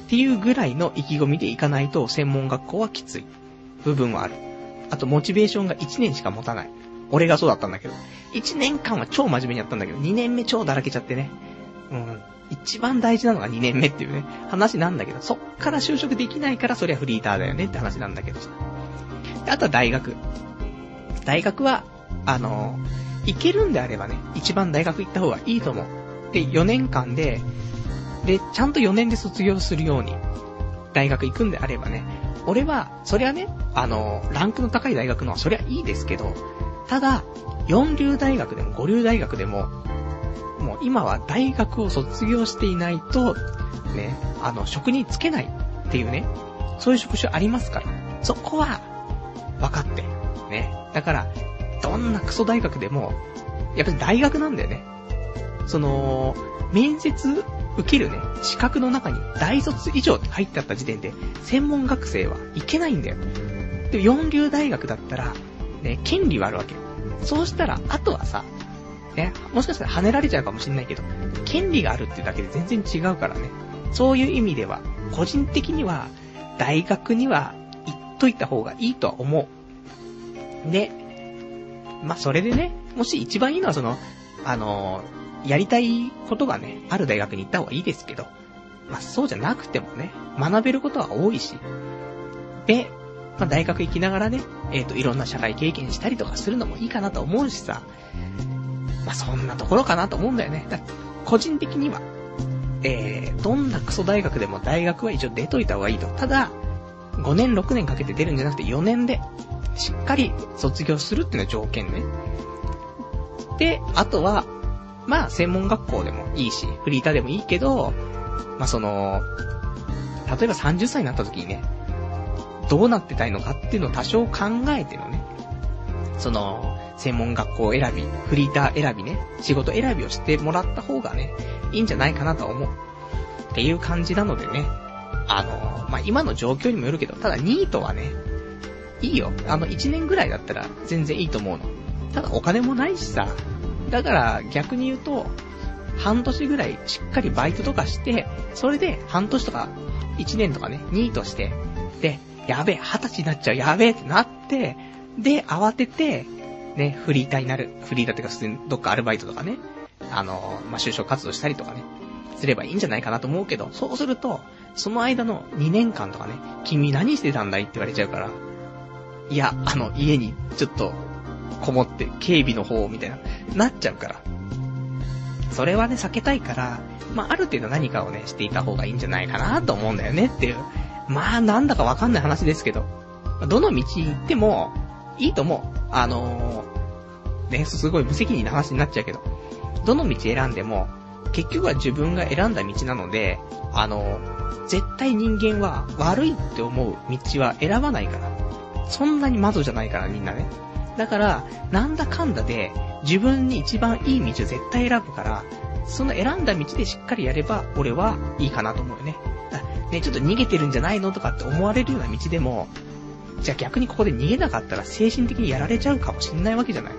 ていうぐらいの意気込みでいかないと専門学校はきつい部分はある。あと、モチベーションが1年しか持たない。俺がそうだったんだけど。1年間は超真面目にやったんだけど、2年目超だらけちゃってね。うん。一番大事なのが2年目っていうね、話なんだけど、そっから就職できないからそりゃフリーターだよねって話なんだけどさ。あとは大学。大学は、あの行けるんであればね、一番大学行った方がいいと思う。で、4年間で、で、ちゃんと4年で卒業するように、大学行くんであればね、俺は、そりゃね、あの、ランクの高い大学のはそりゃいいですけど、ただ、4流大学でも5流大学でも、もう今は大学を卒業していないと、ね、あの、職に就けないっていうね、そういう職種ありますから、そこは、分かって。ね。だから、どんなクソ大学でも、やっぱり大学なんだよね。その、面接受けるね、資格の中に大卒以上って入ってあった時点で、専門学生はいけないんだよ。で、四流大学だったら、ね、権利はあるわけ。そうしたら、あとはさ、ね、もしかしたら跳ねられちゃうかもしんないけど、権利があるっていうだけで全然違うからね。そういう意味では、個人的には、大学には行っといた方がいいとは思う。で、まあ、それでね、もし一番いいのはその、あのやりたいことがね、ある大学に行った方がいいですけど、まあ、そうじゃなくてもね、学べることは多いし、で、まあ、大学行きながらね、えっ、ー、と、いろんな社会経験したりとかするのもいいかなと思うしさ、まあ、そんなところかなと思うんだよね。だ個人的には、えー、どんなクソ大学でも大学は一応出といた方がいいと。ただ、5年6年かけて出るんじゃなくて4年で、しっかり卒業するっていうのが条件ね。で、あとは、まあ、専門学校でもいいし、フリーターでもいいけど、まあその、例えば30歳になった時にね、どうなってたいのかっていうのを多少考えてのね、その、専門学校選び、フリーター選びね、仕事選びをしてもらった方がね、いいんじゃないかなと思う。っていう感じなのでね、あの、まあ、今の状況にもよるけど、ただニートはね、いいよ。あの、1年ぐらいだったら全然いいと思うの。ただお金もないしさ、だから逆に言うと、半年ぐらいしっかりバイトとかして、それで半年とか1年とかね、ニートして、やべえ、二十歳になっちゃう、やべえってなって、で、慌てて、ね、フリーターになる。フリーターっていうか普通にどっかアルバイトとかね、あの、まあ、就職活動したりとかね、すればいいんじゃないかなと思うけど、そうすると、その間の2年間とかね、君何してたんだいって言われちゃうから、いや、あの、家にちょっと、こもって、警備の方みたいな、なっちゃうから。それはね、避けたいから、まあ、ある程度何かをね、していた方がいいんじゃないかなと思うんだよねっていう。まあ、なんだかわかんない話ですけど。どの道行っても、いいと思う。あのー、ね、すごい無責任な話になっちゃうけど。どの道選んでも、結局は自分が選んだ道なので、あのー、絶対人間は悪いって思う道は選ばないから。そんなに窓じゃないからみんなね。だから、なんだかんだで、自分に一番いい道を絶対選ぶから、その選んだ道でしっかりやれば、俺はいいかなと思うよね。ね、ちょっと逃げてるんじゃないのとかって思われるような道でも、じゃあ逆にここで逃げなかったら精神的にやられちゃうかもしんないわけじゃない。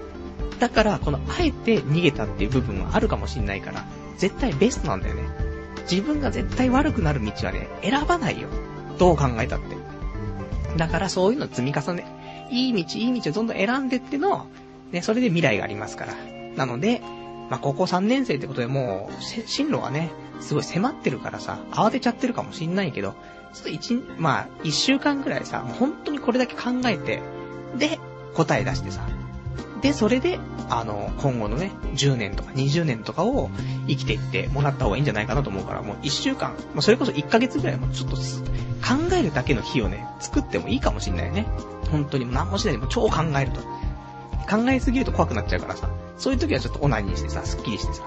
だから、この、あえて逃げたっていう部分はあるかもしんないから、絶対ベストなんだよね。自分が絶対悪くなる道はね、選ばないよ。どう考えたって。だからそういうの積み重ね。いい道、いい道をどんどん選んでっての、ね、それで未来がありますから。なので、まあ、高校3年生ってことでもう、進路はね、すごい迫ってるからさ、慌てちゃってるかもしんないけど、ちょっと一、まあ、一週間くらいさ、もう本当にこれだけ考えて、で、答え出してさ、で、それで、あの、今後のね、10年とか20年とかを生きていってもらった方がいいんじゃないかなと思うから、もう1週間、まあ、それこそ1ヶ月ぐらいもちょっと考えるだけの日をね、作ってもいいかもしんないね。本当にもう何もしないでも超考えると。考えすぎると怖くなっちゃうからさ、そういう時はちょっとオナニーしてさ、スッキリしてさ。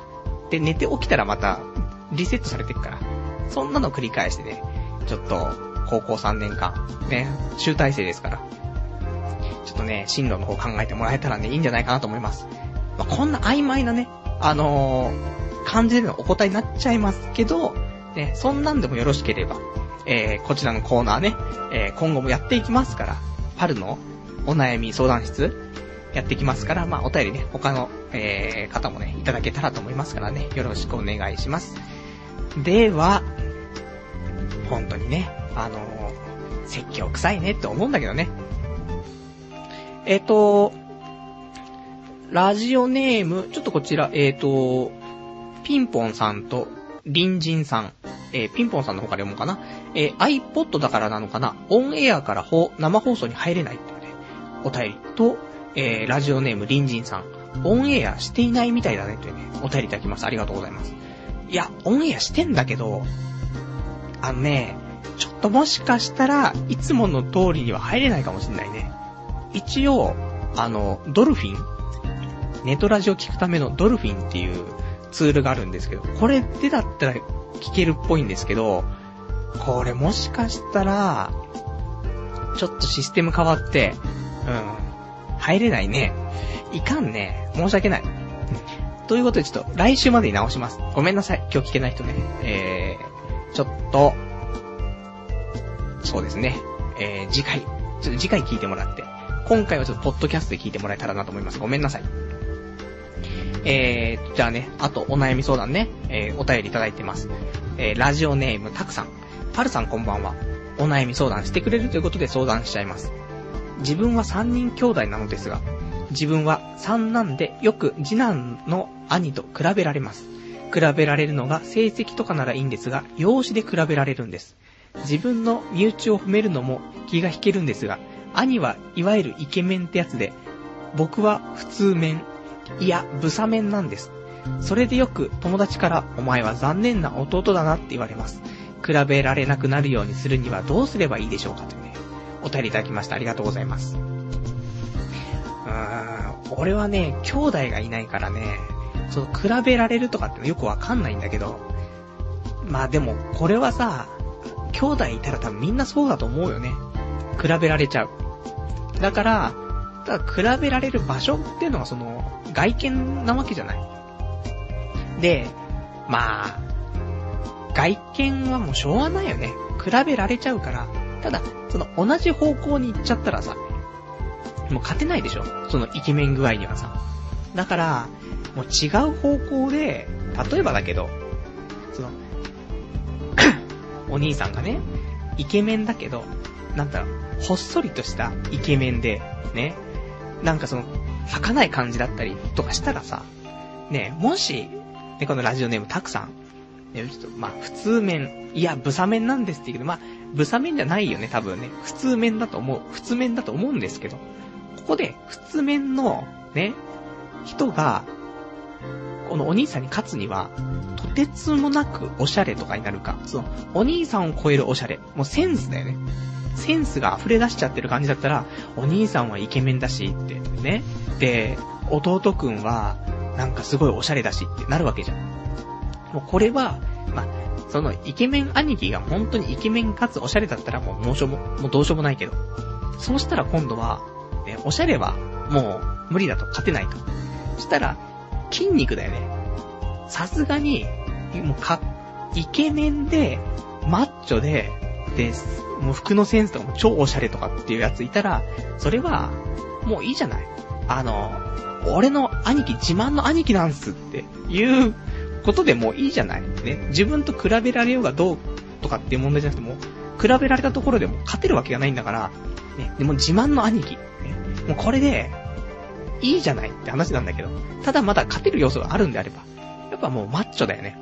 で、寝て起きたらまた、リセットされていくから。そんなの繰り返してね、ちょっと、高校3年間、ね、集大成ですから。ちょっとね、進路の方考えてもらえたらね、いいんじゃないかなと思います。まあ、こんな曖昧なね、あのー、感じでのお答えになっちゃいますけど、ね、そんなんでもよろしければ、えー、こちらのコーナーね、えー、今後もやっていきますから、パルのお悩み相談室、やっていきますから、まあ、お便りね、他の、えー、方もね、いただけたらと思いますからね、よろしくお願いします。では、本当にね、あの、説教臭いねって思うんだけどね。えっ、と、ラジオネーム、ちょっとこちら、えっ、と、ピンポンさんと、リンジンさん、えー、ピンポンさんの方から読もうかな。えー、iPod だからなのかなオンエアからほ生放送に入れないっていうね、お便りと、えー、ラジオネームリンジンさん、オンエアしていないみたいだねというね、お便りいただきます。ありがとうございます。いや、オンエアしてんだけど、あのね、ちょっともしかしたらいつもの通りには入れないかもしんないね。一応、あの、ドルフィンネトラジオ聞くためのドルフィンっていうツールがあるんですけど、これでだったら聞けるっぽいんですけど、これもしかしたら、ちょっとシステム変わって、うん、入れないね。いかんね。申し訳ない。ということでちょっと来週までに直します。ごめんなさい。今日聞けない人ね。えー、ちょっと、そうですね。えー、次回、ちょっと次回聞いてもらって、今回はちょっとポッドキャストで聞いてもらえたらなと思います。ごめんなさい。えー、じゃあね、あとお悩み相談ね、えー、お便りいただいてます。えー、ラジオネームたくさん。パルさんこんばんは。お悩み相談してくれるということで相談しちゃいます。自分は三人兄弟なのですが、自分は三男でよく次男の兄と比べられます。比べられるのが成績とかならいいんですが、容姿で比べられるんです。自分の身内を褒めるのも気が引けるんですが、兄はいわゆるイケメンってやつで、僕は普通面、いや、ブサ面なんです。それでよく友達から、お前は残念な弟だなって言われます。比べられなくなるようにするにはどうすればいいでしょうかとね。お便りいただきました。ありがとうございます。俺はね、兄弟がいないからね、その比べられるとかってよくわかんないんだけど、まあでも、これはさ、兄弟いたら多分みんなそうだと思うよね。比べられちゃう。だから、ただ比べられる場所っていうのがその、外見なわけじゃない。で、まあ、外見はもうしょうがないよね。比べられちゃうから、ただ、その同じ方向に行っちゃったらさ、もう勝てないでしょそのイケメン具合にはさ。だから、もう違う方向で、例えばだけど、その、お兄さんがね、イケメンだけど、なんだろう、ほっそりとしたイケメンで、ね、なんかその、儚い感じだったりとかしたらさ、ね、もし、ね、このラジオネームたくさん、ね、ちょっと、まあ、普通面、いや、ブサ面なんですって言うけど、まあ、ブサ面じゃないよね、多分ね。普通面だと思う。普通面だと思うんですけど。ここで、普通面の、ね、人が、このお兄さんに勝つには、とてつもなくおしゃれとかになるか、その、お兄さんを超えるおしゃれ。もうセンスだよね。センスが溢れ出しちゃってる感じだったら、お兄さんはイケメンだしって、ね。で、弟くんは、なんかすごいおしゃれだしってなるわけじゃん。もうこれは、まあ、そのイケメン兄貴が本当にイケメンかつおしゃれだったらもうもうしょも、もうどうしようもないけど。そうしたら今度は、ね、おしゃれはもう無理だと勝てないと。そしたら、筋肉だよね。さすがに、もうか、イケメンで、マッチョで、で、もう服のセンスとかも超おしゃれとかっていうやついたら、それは、もういいじゃない。あの、俺の兄貴、自慢の兄貴なんすっていうことでもういいじゃない。ね。自分と比べられようがどうとかっていう問題じゃなくても、比べられたところでも勝てるわけがないんだから、ね。でも自慢の兄貴。もうこれで、いいじゃないって話なんだけど、ただまだ勝てる要素があるんであれば、やっぱもうマッチョだよね。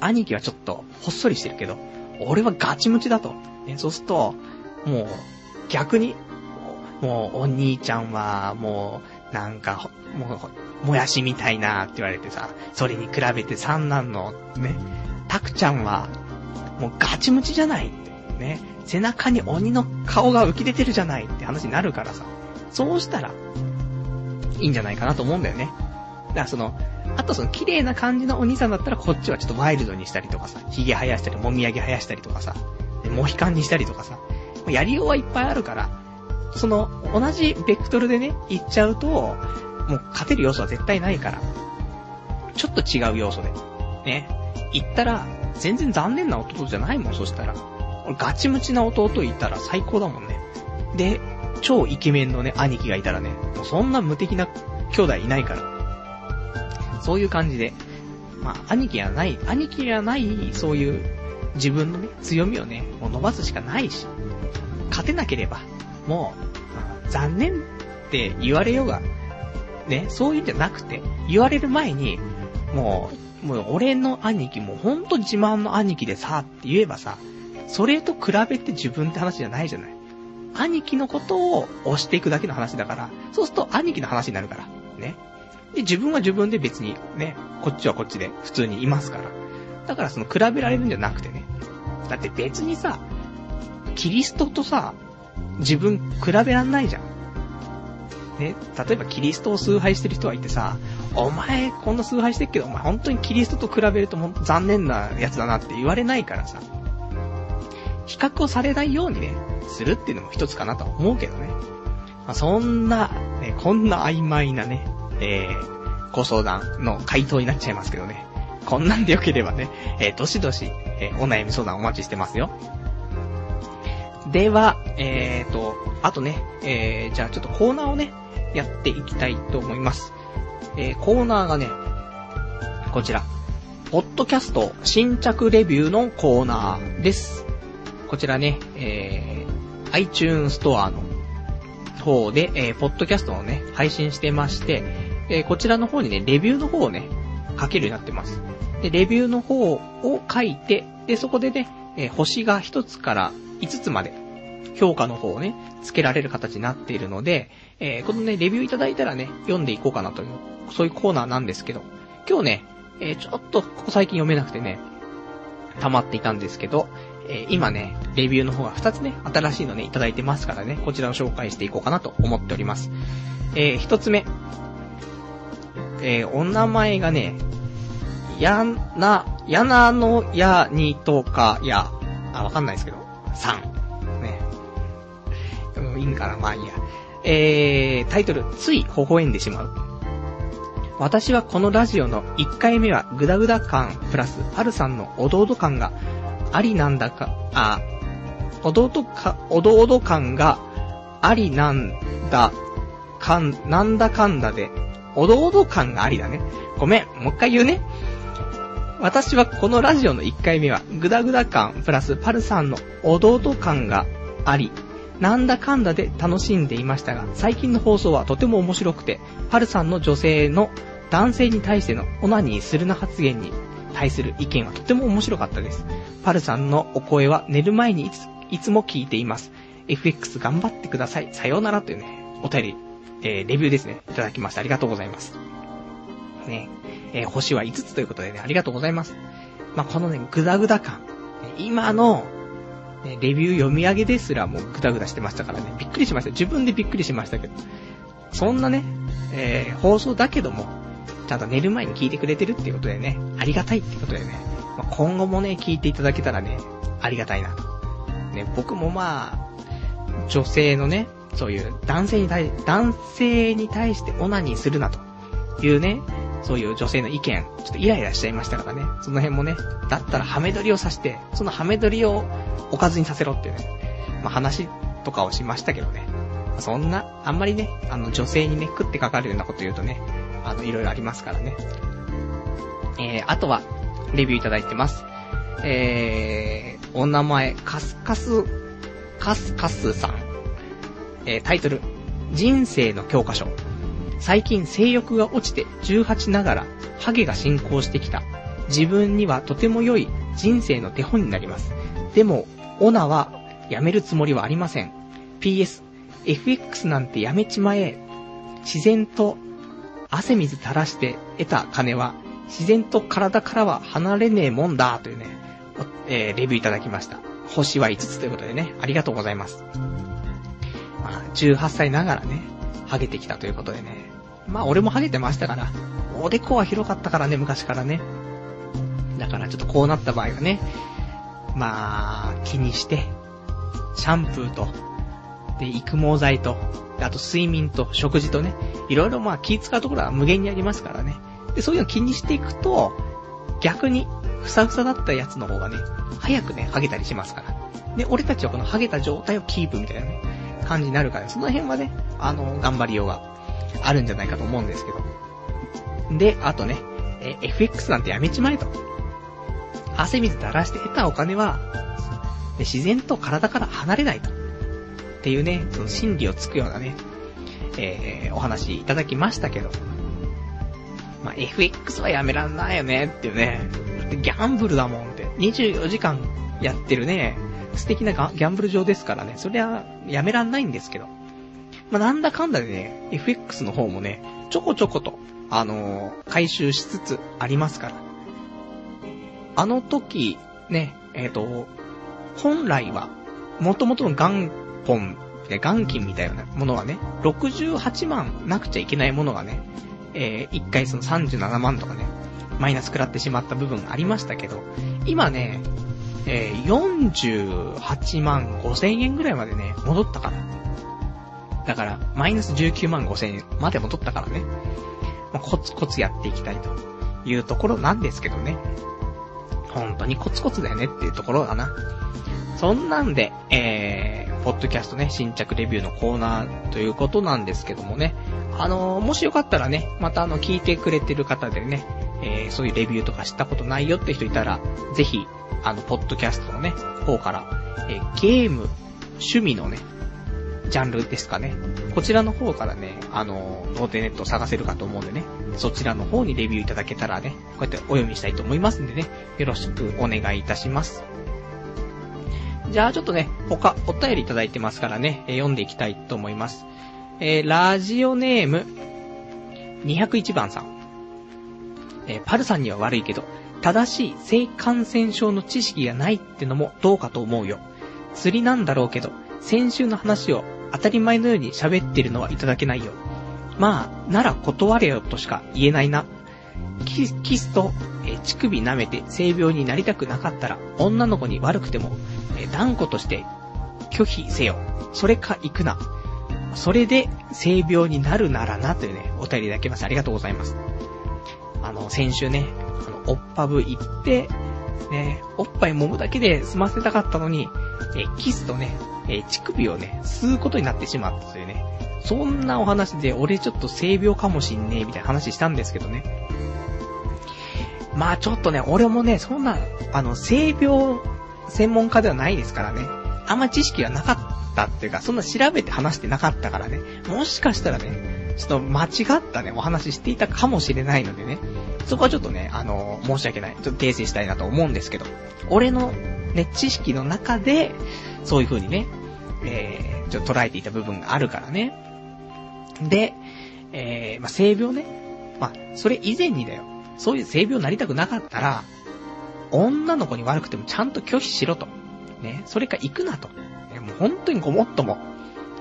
兄貴はちょっとほっそりしてるけど、俺はガチムチだと。ね、そうすると、もう、逆に、もう、お兄ちゃんは、もう、なんか、もう、もやしみたいなって言われてさ、それに比べて三男の、ね、たくちゃんは、もうガチムチじゃないって。ね、背中に鬼の顔が浮き出てるじゃないって話になるからさ。そうしたら、いいんじゃないかなと思うんだよね。だからその、あとその綺麗な感じのお兄さんだったらこっちはちょっとワイルドにしたりとかさ、髭生やしたり、もみあげ生やしたりとかさ、モヒカンにしたりとかさ、やりようはいっぱいあるから、その、同じベクトルでね、行っちゃうと、もう勝てる要素は絶対ないから、ちょっと違う要素で、ね、行ったら、全然残念な弟じゃないもん、そしたら。俺ガチムチな弟いたら最高だもんね。で、超イケメンのね、兄貴がいたらね、もうそんな無敵な兄弟いないから。そういう感じで、まあ、兄貴はない、兄貴はない、そういう自分のね、強みをね、もう伸ばすしかないし、勝てなければ、もう、残念って言われようが、ね、そういうんじゃなくて、言われる前に、もう、もう俺の兄貴もほんと自慢の兄貴でさ、って言えばさ、それと比べて自分って話じゃないじゃない。兄貴のことを押していくだけの話だから、そうすると兄貴の話になるから、ね。で、自分は自分で別にね、こっちはこっちで普通にいますから。だからその比べられるんじゃなくてね。だって別にさ、キリストとさ、自分比べらんないじゃん。ね、例えばキリストを崇拝してる人がいてさ、お前こんな崇拝してるけど、お前本当にキリストと比べるともう残念なやつだなって言われないからさ、比較をされないようにね、するっていうのも一つかなと思うけどね。まあ、そんな、ね、こんな曖昧なね、えー、ご相談の回答になっちゃいますけどね。こんなんでよければね、えー、どしどし、えー、お悩み相談お待ちしてますよ。では、えーと、あとね、えー、じゃあちょっとコーナーをね、やっていきたいと思います。えー、コーナーがね、こちら。ポッドキャスト新着レビューのコーナーです。こちらね、えー、iTunes ストアの方で、えー、ポッドキャストをね、配信してまして、えー、こちらの方にね、レビューの方をね、書けるようになってます。で、レビューの方を書いて、で、そこでね、えー、星が1つから5つまで、評価の方をね、付けられる形になっているので、えー、このね、レビューいただいたらね、読んでいこうかなという、そういうコーナーなんですけど、今日ね、えー、ちょっと、ここ最近読めなくてね、溜まっていたんですけど、えー、今ね、レビューの方が2つね、新しいのね、いただいてますからね、こちらを紹介していこうかなと思っております。えー、1つ目。えー、お名前がね、やな、やなのやにとかや、あ、わかんないですけど、さん。ね。いいんかな、まあいいや。えー、タイトル、つい微笑んでしまう。私はこのラジオの1回目はグダグダ感プラスパルさんのおどおど感がありなんだか、あ、おどおどか、おどおど感がありなんだ、かん、なんだかんだで、おどおど感がありだね。ごめん、もう一回言うね。私はこのラジオの1回目は、グダグダ感プラスパルさんのおどおど感があり、なんだかんだで楽しんでいましたが、最近の放送はとても面白くて、パルさんの女性の男性に対してのオナニーするな発言に対する意見はとても面白かったです。パルさんのお声は寝る前にいついつも聞いています。FX 頑張ってください。さようならというね、お便り、えー、レビューですね、いただきました。ありがとうございます。ね、えー、星は5つということでね、ありがとうございます。まあ、このね、グダグダ感。今の、ね、レビュー読み上げですらもうグダグダしてましたからね、びっくりしました。自分でびっくりしましたけど。そんなね、えー、放送だけども、ちゃんと寝る前に聞いてくれてるっていうことでね、ありがたいってことでね、まあ、今後もね、聞いていただけたらね、ありがたいな。と。ね、僕もまあ、女性のね、そういう男性に対、男性に対してオナニーするなというね、そういう女性の意見、ちょっとイライラしちゃいましたからね、その辺もね、だったらハメ撮りをさして、そのハメ撮りをおかずにさせろっていうね、まあ話とかをしましたけどね、そんな、あんまりね、あの女性にね、食ってかかるようなこと言うとね、あの、いろいろありますからね。えー、あとは、レビューいただいてます。えー、お名前、カスカス、カスカスさん。えー、タイトル、人生の教科書。最近性欲が落ちて18ながら、ハゲが進行してきた。自分にはとても良い人生の手本になります。でも、オナはやめるつもりはありません。PS、FX なんてやめちまえ。自然と汗水垂らして得た金は自然と体からは離れねえもんだというね、えー、レビューいただきました。星は5つということでね、ありがとうございます。まあ、18歳ながらね、ハゲてきたということでね。まあ、俺もハゲてましたから、おでこは広かったからね、昔からね。だからちょっとこうなった場合はね、まあ、気にして、シャンプーと、で、育毛剤と、あと睡眠と食事とね、いろいろまあ気使うところは無限にありますからね。で、そういうの気にしていくと、逆に、ふさふさだったやつの方がね、早くね、ハゲたりしますから。で、俺たちはこのハゲた状態をキープみたいなね、感じになるから、その辺はね、あの、頑張りようがあるんじゃないかと思うんですけど。で、あとね、え、FX なんてやめちまえと。汗水垂らして得たお金は、自然と体から離れないと。っていうね、その心理をつくようなね、えー、お話いただきましたけど。まあ、FX はやめらんないよねっていうね。ギャンブルだもんって。24時間やってるね、素敵なギャンブル場ですからね。そりゃ、やめらんないんですけど。まあ、なんだかんだでね、FX の方もね、ちょこちょこと、あのー、回収しつつありますから。あの時、ね、えっ、ー、と、本来は、元々の元本、元金みたいなものはね、68万なくちゃいけないものがね、えー、1回その37万とかね、マイナス食らってしまった部分がありましたけど、今ね、えー、48万5千円ぐらいまでね、戻ったから。だから、マイナス19万5千円まで戻ったからね。まあ、コツコツやっていきたいというところなんですけどね。本当にコツコツだよねっていうところだな。そんなんで、えー、ポッドキャストね、新着レビューのコーナーということなんですけどもね。あのー、もしよかったらね、またあの、聞いてくれてる方でね、えー、そういうレビューとかしたことないよって人いたら、ぜひ、あの、ポッドキャストのね、方から、えー、ゲーム、趣味のね、ジャンルですかね。こちらの方からね、あの、ノーテネットを探せるかと思うんでね、そちらの方にレビューいただけたらね、こうやってお読みしたいと思いますんでね、よろしくお願いいたします。じゃあちょっとね、他、お便りいただいてますからね、えー、読んでいきたいと思います。えー、ラジオネーム、201番さん。えー、パルさんには悪いけど、正しい性感染症の知識がないってのもどうかと思うよ。釣りなんだろうけど、先週の話を当たり前のように喋ってるのはいただけないよ。まあ、なら断れよとしか言えないな。キキスと、え乳首舐めて性病になりたくなかったら、女の子に悪くても、え断固として拒否せよ。それか行くな。それで、性病になるならな、というね、お便りいただきます。ありがとうございます。あの、先週ね、あの、おっぱぶ行って、ね、おっぱい揉むだけで済ませたかったのに、えキスとね、え乳首をね、吸うことになってしまったというね、そんなお話で、俺ちょっと性病かもしんねえ、みたいな話したんですけどね。まあちょっとね、俺もね、そんな、あの、性病専門家ではないですからね。あんま知識はなかったっていうか、そんな調べて話してなかったからね。もしかしたらね、ちょっと間違ったね、お話していたかもしれないのでね。そこはちょっとね、あのー、申し訳ない。ちょっと訂正したいなと思うんですけど。俺のね、知識の中で、そういう風にね、えー、ちょっと捉えていた部分があるからね。で、えー、まあ、性病ね。まあ、それ以前にだよ。そういう性病になりたくなかったら、女の子に悪くてもちゃんと拒否しろと。ね、それか行くなと。ね、もう本当にごもっとも。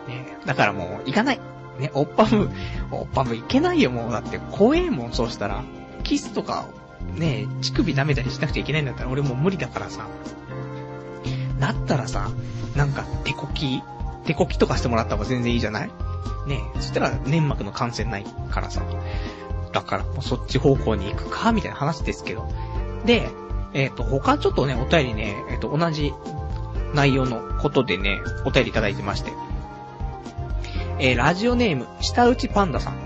ね、だからもう行かない。ね、おっぱぶ、おっぱぶ行けないよもう。だって怖えもん、そうしたら。キスとか、ね、乳首舐めたりしなくちゃいけないんだったら俺もう無理だからさ。だったらさ、なんか手こき、手こきとかしてもらった方が全然いいじゃない？ねそしたら粘膜の感染ないからさ。だからもうそっち方向に行くか、みたいな話ですけど。で、えっ、ー、と、他ちょっとね、お便りね、えっ、ー、と、同じ内容のことでね、お便りいただいてまして。えー、ラジオネーム、下打ちパンダさん。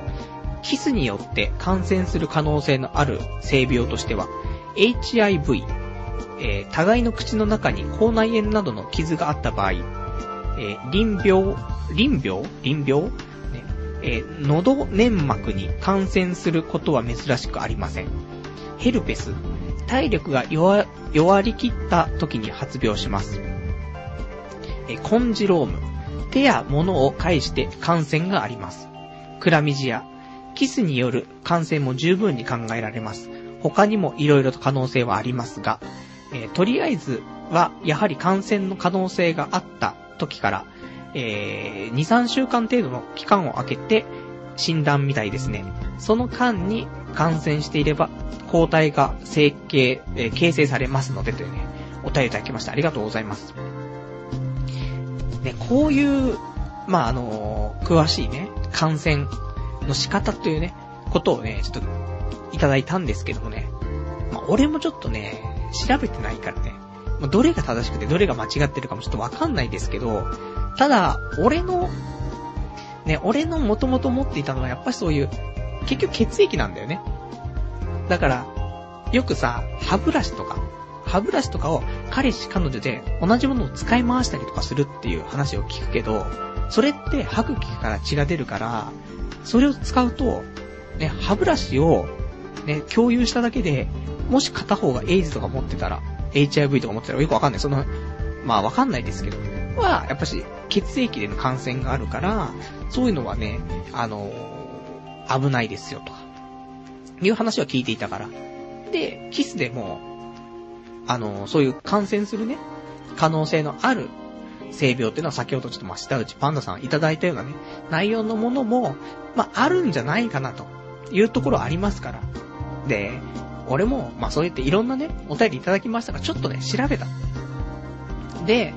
キスによって感染する可能性のある性病としては、HIV、えー、互いの口の中に口内炎などの傷があった場合、えー、臨病、臨病？臨病？ね、えー、喉粘膜に感染することは珍しくありません。ヘルペス、体力が弱、弱りきった時に発病します。え、コンジローム、手や物を介して感染があります。クラミジア、キスによる感染も十分に考えられます。他にも色々と可能性はありますが、えー、とりあえずは、やはり感染の可能性があった時から、えー、2、3週間程度の期間を空けて、診断みたいですね。その間に感染していれば、抗体が成形、えー、形成されますのでというね、お便りいただきました。ありがとうございます。ね、こういう、まあ、あのー、詳しいね、感染の仕方というね、ことをね、ちょっと、いただいたんですけどもね。まあ、俺もちょっとね、調べてないからね。ま、どれが正しくてどれが間違ってるかもちょっとわかんないですけど、ただ、俺の、ね、俺の元々持っていたのはやっぱりそういう、結局血液なんだよね。だから、よくさ、歯ブラシとか、歯ブラシとかを彼氏彼女で同じものを使い回したりとかするっていう話を聞くけど、それって歯茎から血が出るから、それを使うと、ね、歯ブラシを、ね、共有しただけで、もし片方がエイズとか持ってたら、HIV とか持ってたらよくわかんない。その、まあわかんないですけど、は、やっぱし、血液での感染があるから、そういうのはね、あの、危ないですよ、とか、いう話は聞いていたから。で、キスでも、あの、そういう感染するね、可能性のある性病っていうのは先ほどちょっとま下打ちパンダさんいただいたようなね、内容のものも、まあ、あるんじゃないかなというところありますから。で、俺も、まあ、そう言っていろんなね、お便りいただきましたが、ちょっとね、調べた。で、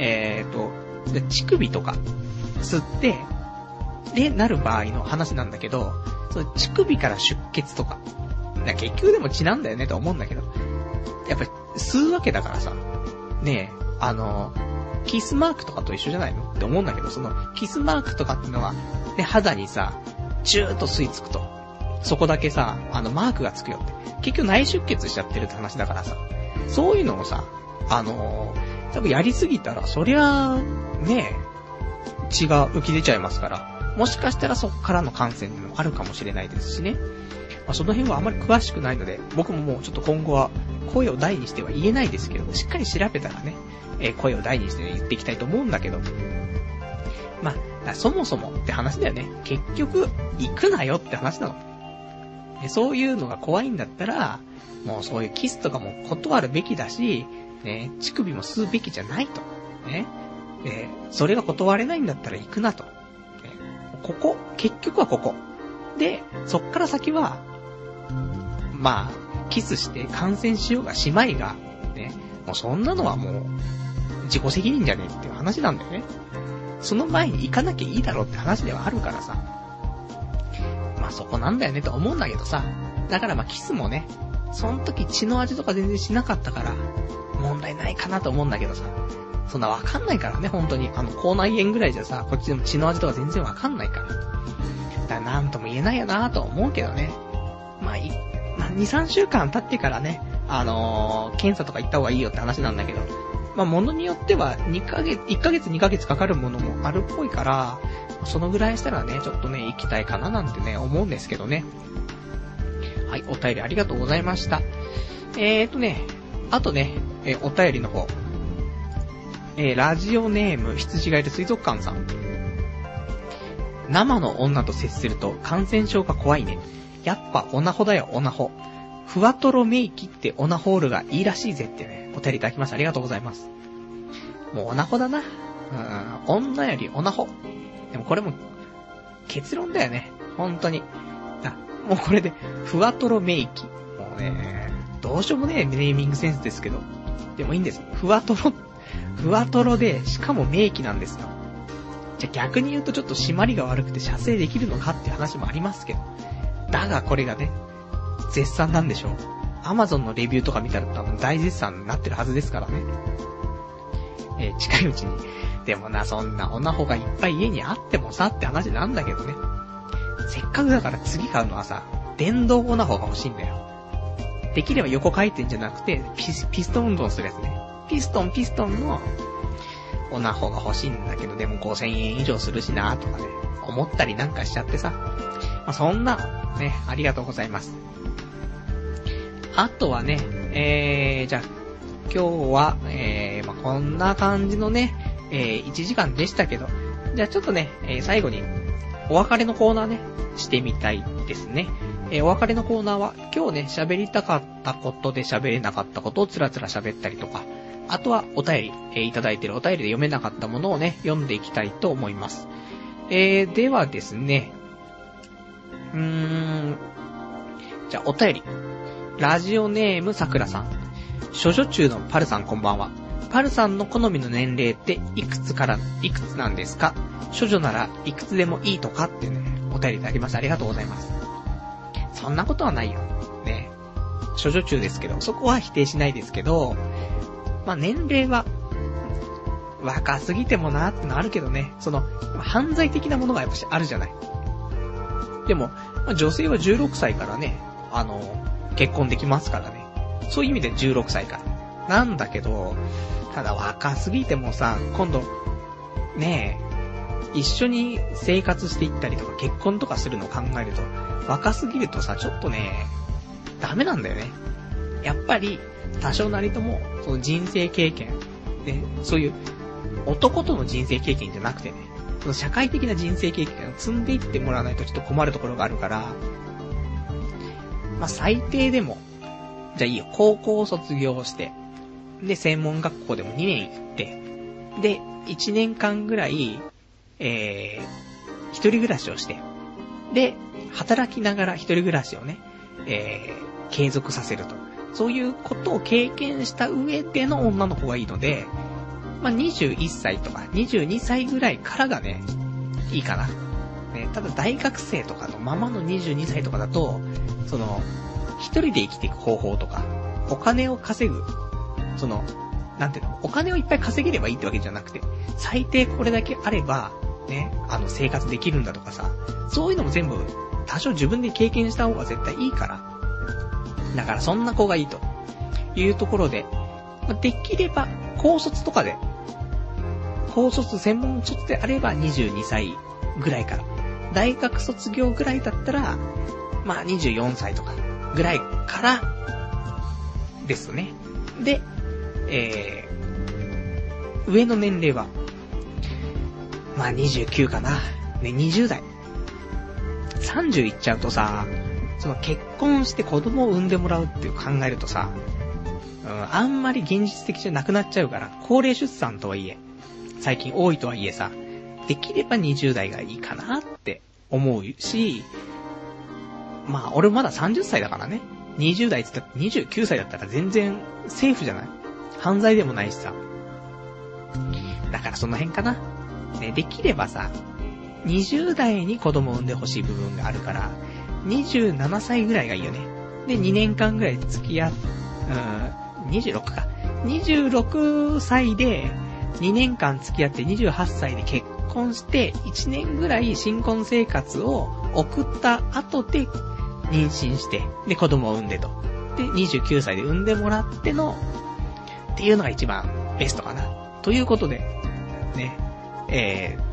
えっ、ー、と、乳首とか、吸って、で、なる場合の話なんだけど、その乳首から出血とか、か結局でも血なんだよねと思うんだけど、やっぱ吸うわけだからさ、ねえ、あの、キスマークとかと一緒じゃないの？って思うんだけど、その、キスマークとかっていうのは、で、肌にさ、チューッと吸い付くと。そこだけさ、あの、マークがつくよって。結局内出血しちゃってるって話だからさ。そういうのをさ、あの、多分やりすぎたら、そりゃ、ね血が浮き出ちゃいますから、もしかしたらそこからの感染もあるかもしれないですしね。まあ、その辺はあまり詳しくないので、僕ももうちょっと今後は声を大にしては言えないですけど、しっかり調べたらね、え声を大にして、言っていきたいと思うんだけど。まあ、そもそもって話だよね。結局、行くなよって話なの。そういうのが怖いんだったら、もうそういうキスとかも断るべきだし、ね、乳首も吸うべきじゃないと。ね。で、それが断れないんだったら行くなと。ね、ここ、結局はここ。で、そっから先は、まあ、キスして感染しようがしまいが、ね、もうそんなのはもう、自己責任じゃねえっていう話なんだよね。その前に行かなきゃいいだろうって話ではあるからさ。まあそこなんだよねと思うんだけどさ。だからまあキスもね、その時血の味とか全然しなかったから、問題ないかなと思うんだけどさ。そんなわかんないからね、本当に。あの、口内炎ぐらいじゃさ、こっちでも血の味とか全然わかんないから。だからなんとも言えないよなと思うけどね。まあ、い、まあ、2、3週間経ってからね、あのー、検査とか行った方がいいよって話なんだけど、まあ、ものによっては、2ヶ月、1ヶ月2ヶ月かかるものもあるっぽいから、そのぐらいしたらね、ちょっとね、行きたいかななんてね、思うんですけどね。はい、お便りありがとうございました。えーとね、あとね、えー、お便りの方。えー、ラジオネーム、羊がいる水族館さん。生の女と接すると感染症が怖いね。やっぱオナホだよ、オナホ。ふわとろメイキってオナホールがいいらしいぜってね。お便りいただきました。ありがとうございます。もうオナホだな。うん、女よりオナホ。でもこれも、結論だよね。本当に。あ、もうこれで、ふわとろメイキ。もうね、どうしようもねえネーミングセンスですけど。でもいいんです。ふわとろ、ふわとろで、しかもメイキなんですよ。じゃ逆に言うとちょっと締まりが悪くて射精できるのかって話もありますけど。だがこれがね、絶賛なんでしょう。アマゾンのレビューとか見たら多分大絶賛になってるはずですからね。えー、近いうちに。でもな、そんなオナホがいっぱい家にあってもさって話なんだけどね。せっかくだから次買うのはさ、電動オナホが欲しいんだよ。できれば横回転じゃなくて、ピス、ピストン運動するやつね。ピストン、ピストンの、オナホが欲しいんだけど、でも5000円以上するしなとかね、思ったりなんかしちゃってさ。まあ、そんな、ね、ありがとうございます。あとはね、えー、じゃあ、今日は、えー、まあ、こんな感じのね、えー、1時間でしたけど、じゃあちょっとね、えー、最後に、お別れのコーナーね、してみたいですね。えー、お別れのコーナーは、今日ね、喋りたかったことで喋れなかったことをつらつら喋ったりとか、あとはお便り、えー、いただいてるお便りで読めなかったものをね、読んでいきたいと思います。えー、ではですね、うーん、じゃあお便り。ラジオネームさくらさん。処女中のパルさんこんばんは。パルさんの好みの年齢っていくつからいくつなんですか？処女ならいくつでもいいとかっていうね、お便りいただきました。ありがとうございます。そんなことはないよ。ね。処女中ですけど、そこは否定しないですけど、まあ、年齢は、若すぎてもなーってのあるけどね、その、犯罪的なものがやっぱしあるじゃない。でも、まあ、女性は16歳からね、あの、結婚できますからね。そういう意味で16歳から。なんだけど、ただ若すぎてもさ、今度、ねえ、一緒に生活していったりとか結婚とかするのを考えると、若すぎるとさ、ちょっとね、ダメなんだよね。やっぱり、多少なりとも、その人生経験、で、そういう男との人生経験じゃなくてね、その社会的な人生経験を積んでいってもらわないとちょっと困るところがあるから、まあ、最低でも、じゃあいいよ、高校を卒業して、で、専門学校でも2年行って、で、1年間ぐらい、えー、一人暮らしをして、で、働きながら一人暮らしをね、えー、継続させると。そういうことを経験した上での女の子がいいので、まあ、21歳とか22歳ぐらいからがね、いいかな。ね、ただ大学生とかのままの22歳とかだと、その、一人で生きていく方法とか、お金を稼ぐその、なんていうの、お金をいっぱい稼げればいいってわけじゃなくて、最低これだけあれば、ね、あの、生活できるんだとかさ、そういうのも全部、多少自分で経験した方が絶対いいから。だからそんな子がいいと。いうところで、できれば、高卒とかで、高卒専門卒であれば22歳ぐらいから。大学卒業ぐらいだったら、まあ24歳とかぐらいからですね。で、えー、上の年齢は、まあ29かな。ね、20代。30いっちゃうとさ、その結婚して子供を産んでもらうっていう考えるとさ、うん、あんまり現実的じゃなくなっちゃうから、高齢出産とはいえ、最近多いとはいえさ、できれば20代がいいかなって思うし、まあ俺まだ30歳だからね。20代って言ったら29歳だったら全然セーフじゃない？犯罪でもないしさ。だからその辺かな。ね、できればさ、20代に子供を産んでほしい部分があるから、27歳ぐらいがいいよね。で、2年間ぐらい付き合っ、うん、26か。26歳で、2年間付き合って28歳で結婚して、1年ぐらい新婚生活を送った後で、妊娠して、で、子供を産んでと。で、29歳で産んでもらってのっていうのが一番ベストかな。ということで、ね、えー、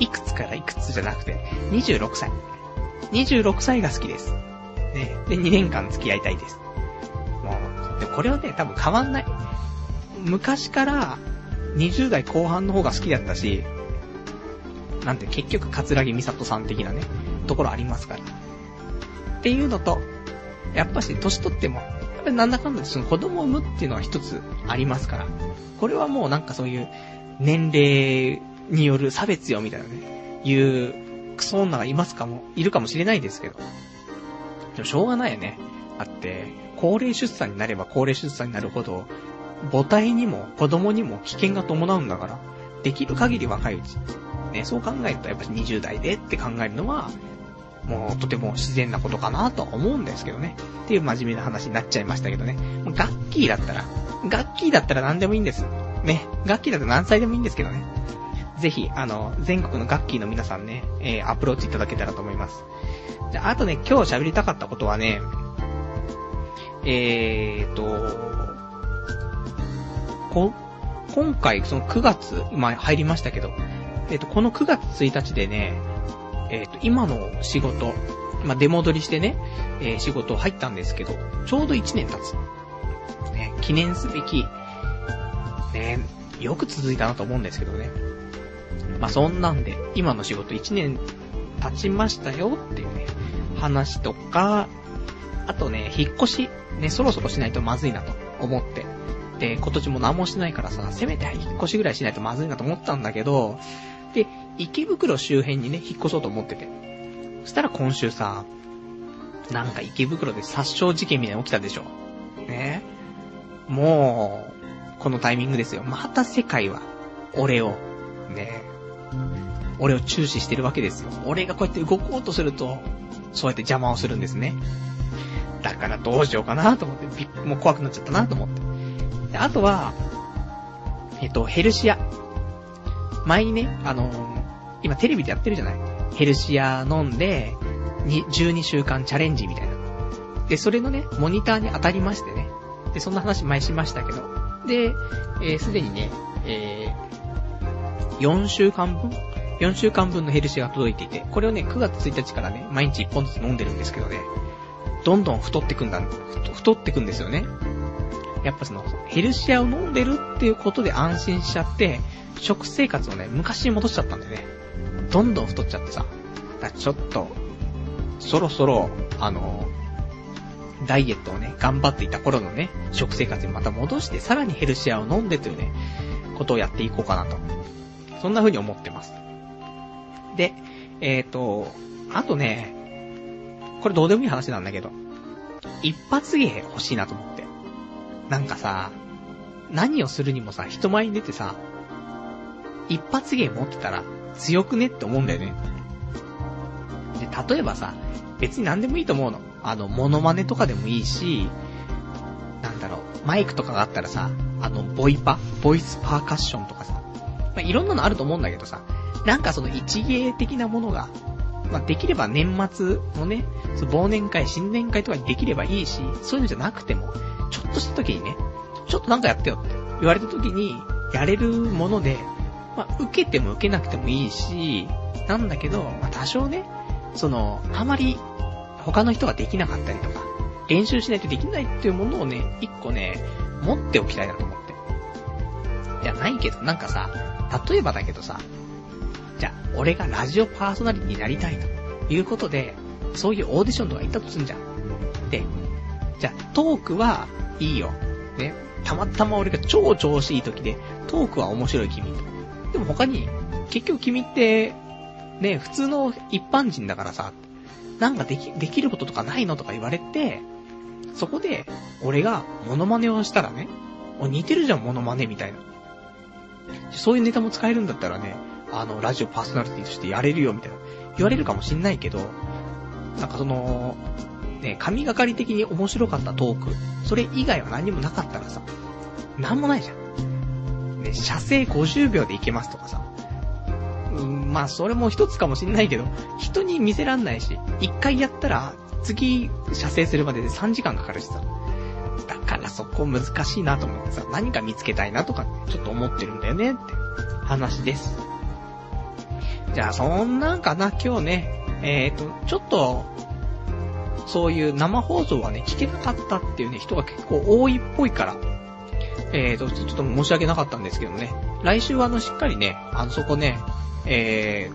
いくつからいくつじゃなくて、26歳。26歳が好きです。ね、で、2年間付き合いたいです。もう、でこれはね、多分変わんない。昔から、20代後半の方が好きだったし、なんて結局、桂木美里さん的なね、ところありますから。っていうのと、やっぱし、年取っても、ぱりなんだかんだその子供を産むっていうのは一つありますから。これはもうなんかそういう年齢による差別よみたいなね、いうクソ女がいますかも、いるかもしれないですけど。でもしょうがないよね。だって、高齢出産になれば高齢出産になるほど、母体にも子供にも危険が伴うんだから、できる限り若いうち。ね、そう考えるとやっぱ20代でって考えるのは、もうとても自然なことかなとは思うんですけどね。っていう真面目な話になっちゃいましたけどね。ガッキーだったら、ガッキーだったら何でもいいんです。ね。ガッキーだったら何歳でもいいんですけどね。ぜひ、あの、全国のガッキーの皆さんね、えー、アプローチいただけたらと思います。じゃあ、あとね、今日喋りたかったことはね、えーと、こ、今回、その9月、今入りましたけど、えっ、と、この9月1日でね、えっ、と、今の仕事、まあ、出戻りしてね、えー、仕事入ったんですけど、ちょうど1年経つ。ね、記念すべき、ね、よく続いたなと思うんですけどね。まあ、そんなんで、今の仕事1年経ちましたよっていうね、話とか、あとね、引っ越し、ね、そろそろしないとまずいなと思って。で、今年も何もしないからさ、せめて引っ越しぐらいしないとまずいなと思ったんだけど、で、池袋周辺にね、引っ越そうと思ってて。そしたら今週さ、なんか池袋で殺傷事件みたいな起きたでしょ。ね。もう、このタイミングですよ。また世界は、俺を、ね。俺を注視してるわけですよ。俺がこうやって動こうとすると、そうやって邪魔をするんですね。だからどうしようかなと思って、もう怖くなっちゃったなと思って。であとは、えっと、ヘルシア。前にね、あのー、今テレビでやってるじゃないヘルシア飲んで、12週間チャレンジみたいな。で、それのね、モニターに当たりましてね。で、そんな話前しましたけど。で、えー、すでにね、えー、4週間分 ?4 週間分のヘルシアが届いていて、これをね、9月1日からね、毎日1本ずつ飲んでるんですけどね、どんどん太ってくんだ、太ってくんですよね。やっぱその、ヘルシアを飲んでるっていうことで安心しちゃって、食生活をね、昔に戻しちゃったんでね。どんどん太っちゃってさ。だちょっと、そろそろ、あの、ダイエットをね、頑張っていた頃のね、食生活にまた戻して、さらにヘルシアを飲んでというね、ことをやっていこうかなと。そんな風に思ってます。で、えっ、ー、と、あとね、これどうでもいい話なんだけど、一発芸欲しいなと思って。なんかさ、何をするにもさ、人前に出てさ、一発芸持ってたら強くねって思うんだよね。で、例えばさ、別に何でもいいと思うの。あの、モノマネとかでもいいし、なんだろう、マイクとかがあったらさ、あの、ボイパボイスパーカッションとかさ、まあ、いろんなのあると思うんだけどさ、なんかその一芸的なものが、まあ、できれば年末のね、その忘年会、新年会とかにできればいいし、そういうのじゃなくても、ちょっとした時にね、ちょっとなんかやってよって言われた時に、やれるもので、まあ、受けても受けなくてもいいし、なんだけど、まあ、多少ね、その、あまり、他の人ができなかったりとか、練習しないとできないっていうものをね、一個ね、持っておきたいなと思って。いや、ないけど、なんかさ、例えばだけどさ、じゃあ、俺がラジオパーソナリティになりたいということで、そういうオーディションとか行ったとすんじゃん。で、じゃあ、トークはいいよ。ね。たまたま俺が超調子いい時で、トークは面白い君と。でも他に、結局君って、ね、普通の一般人だからさ、なんかでき、できることとかないのとか言われて、そこで、俺がモノマネをしたらね、似てるじゃん、モノマネみたいな。そういうネタも使えるんだったらね、あの、ラジオパーソナリティとしてやれるよ、みたいな。言われるかもしんないけど、なんかその、ね、神がかり的に面白かったトーク、それ以外は何もなかったらさ、なんもないじゃん。ね、射精50秒でいけますとかさ。うん、まあそれも一つかもしんないけど、人に見せらんないし、一回やったら、次、射精するまでで3時間かかるしさ。だからそこ難しいなと思ってさ、何か見つけたいなとかちょっと思ってるんだよねって話です。じゃあそんなんかな、今日ね、えっ、ー、と、ちょっと、そういう生放送はね、聞けなかったっていうね、人が結構多いっぽいから、えーと、ちょっと申し訳なかったんですけどね。来週はあの、しっかりね、あの、そこね、え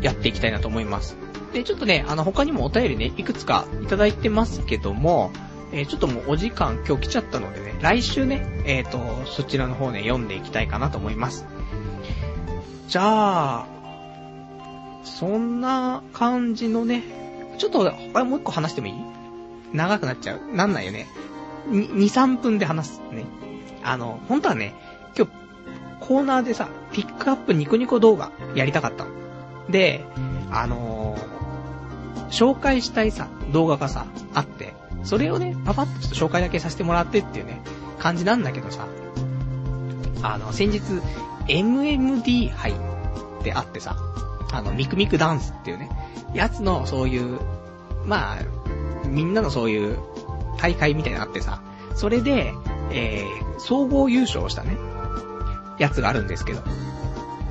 ー、やっていきたいなと思います。で、ちょっとね、あの、他にもお便りね、いくつかいただいてますけども、えー、ちょっともうお時間今日来ちゃったのでね、来週ね、えーと、そちらの方ね、読んでいきたいかなと思います。じゃあ、そんな感じのね、ちょっと、他もう一個話してもいい？長くなっちゃう？なんないよね。2、3分で話すね。あの、本当はね、今日、コーナーでさ、ピックアップニコニコ動画やりたかったの。で、あのー、紹介したいさ、動画がさ、あって、それをね、パパッとちょっと紹介だけさせてもらってっていうね、感じなんだけどさ、あの、先日、MMD 杯ってあってさ、あの、ミクミクダンスっていうね、やつのそういう、まあ、みんなのそういう大会みたいなのあってさ、それで、えー、総合優勝したね、やつがあるんですけど、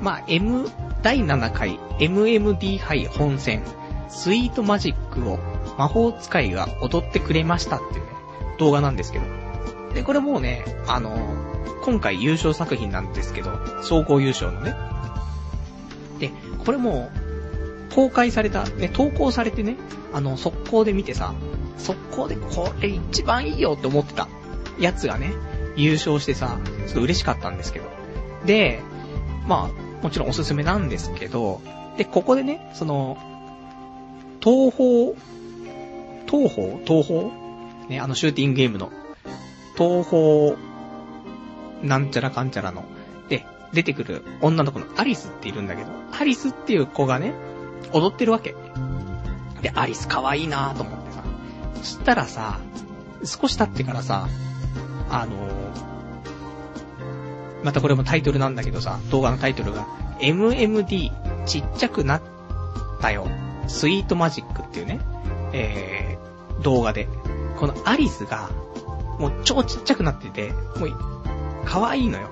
まあ、M、第7回 MMD 杯本戦、スイートマジックを魔法使いが踊ってくれましたっていうね、動画なんですけど。で、これもうね、あの、今回優勝作品なんですけど、総合優勝のね。で、これもう公開された、ね、投稿されてね、あの、速攻で見てさ、速攻でこれ一番いいよって思ってたやつがね、優勝してさ、ちょっと嬉しかったんですけど。で、まあ、もちろんおすすめなんですけど、で、ここでね、その、東方、東方東方ね、あのシューティングゲームの、東方、なんちゃらかんちゃらの、で、出てくる女の子のアリスっているんだけど、アリスっていう子がね、踊ってるわけ。で、アリス可愛いなと思ってさ。そしたらさ、少し経ってからさ、あのー、またこれもタイトルなんだけどさ、動画のタイトルが、MMD ちっちゃくなったよ。スイートマジックっていうね、えー、動画で、このアリスが、もう超ちっちゃくなってて、もう、可愛いのよ。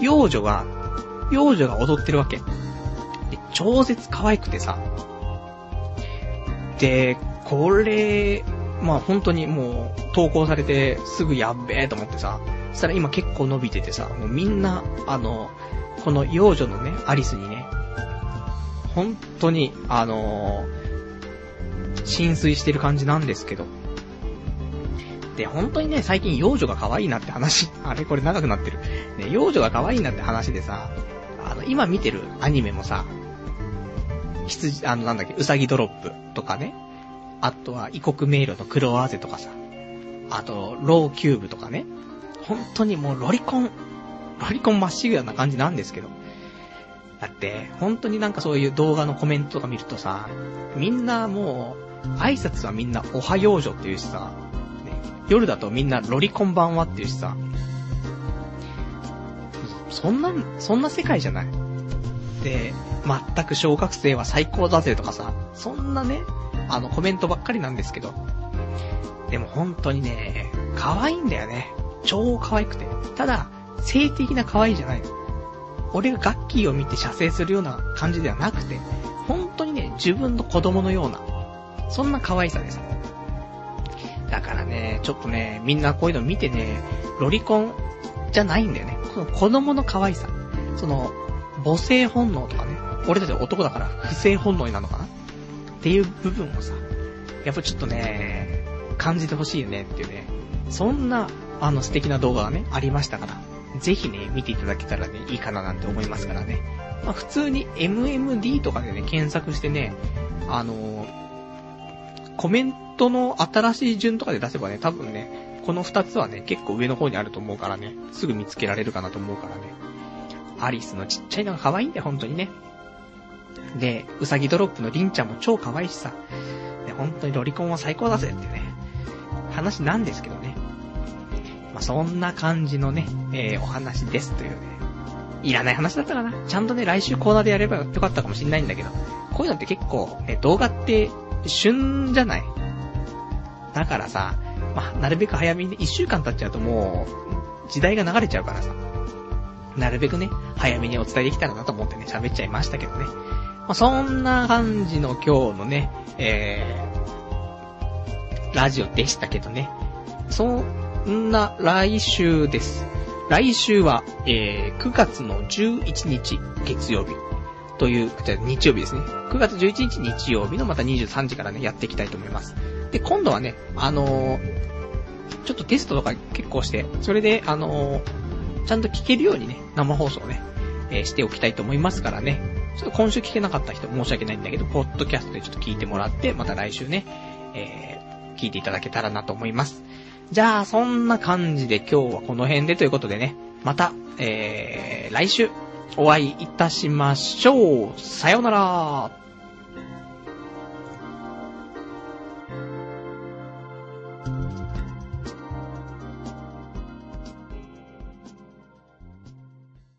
幼女が、幼女が踊ってるわけ。で、超絶可愛くてさ。で、これ、まあ本当にもう投稿されてすぐやっべえと思ってさ、そしたら今結構伸びててさ、もうみんな、あの、この幼女のね、アリスにね、本当に、あのー、浸水してる感じなんですけど。で、本当にね、最近幼女が可愛いなって話、あれこれ長くなってる。ね、幼女が可愛いなって話でさ、あの、今見てるアニメもさ、羊、あの、なんだっけ、うさぎドロップとかね、あとは異国迷路の黒アーゼとかさ、あと、ローキューブとかね。本当にもうロリコン、ロリコンまっしぐらな感じなんですけど。だって、本当になんかそういう動画のコメントとか見るとさ、みんなもう、挨拶はみんなおはようじょっていうしさ、ね、夜だとみんなロリコン版はっていうしさ、そんな、そんな世界じゃない。で、全く小学生は最高だぜとかさ、そんなね、あの、コメントばっかりなんですけど。でも本当にね、可愛いんだよね。超可愛くて。ただ、性的な可愛いじゃない。俺がガッキーを見て射精するような感じではなくて、本当にね、自分の子供のような、そんな可愛さです。だからね、ちょっとね、みんなこういうの見てね、ロリコンじゃないんだよね。この子供の可愛さ。その、母性本能とかね、俺たち男だから不正本能になるのかなっていう部分をさ、やっぱちょっとね、感じてほしいよねっていうね、そんな、あの素敵な動画がね、ありましたから、ぜひね、見ていただけたらね、いいかななんて思いますからね。まあ普通に MMD とかでね、検索してね、あのー、コメントの新しい順とかで出せばね、多分ね、この二つはね、結構上の方にあると思うからね、すぐ見つけられるかなと思うからね。アリスのちっちゃいのが可愛いんだよ、本当にね。で、うさぎドロップのりんちゃんも超可愛いしさ、で、本当にロリコンは最高だぜってね、話なんですけどね。まあ、そんな感じのね、えー、お話ですというね。いらない話だったかな。ちゃんとね、来週コーナーでやればよかったかもしんないんだけど、こういうのって結構、ね、動画って旬じゃない？だからさ、まあ、なるべく早めに、一週間経っちゃうともう、時代が流れちゃうからさ、なるべくね、早めにお伝えできたらなと思ってね、喋っちゃいましたけどね。まあ、そんな感じの今日のね、えー、ラジオでしたけどね。そんな来週です。来週は、えー、9月の11日月曜日という、じゃ日曜日ですね。9月11日日曜日のまた23時からね、やっていきたいと思います。で、今度はね、あのー、ちょっとテストとか結構して、それで、あのー、ちゃんと聞けるようにね、生放送ね、えー、しておきたいと思いますからね。ちょっと今週聞けなかった人申し訳ないんだけど、ポッドキャストでちょっと聞いてもらって、また来週ね、えー、聞いていただけたらなと思います。じゃあ、そんな感じで今日はこの辺でということでね、また、えー、来週お会いいたしましょう。さようなら。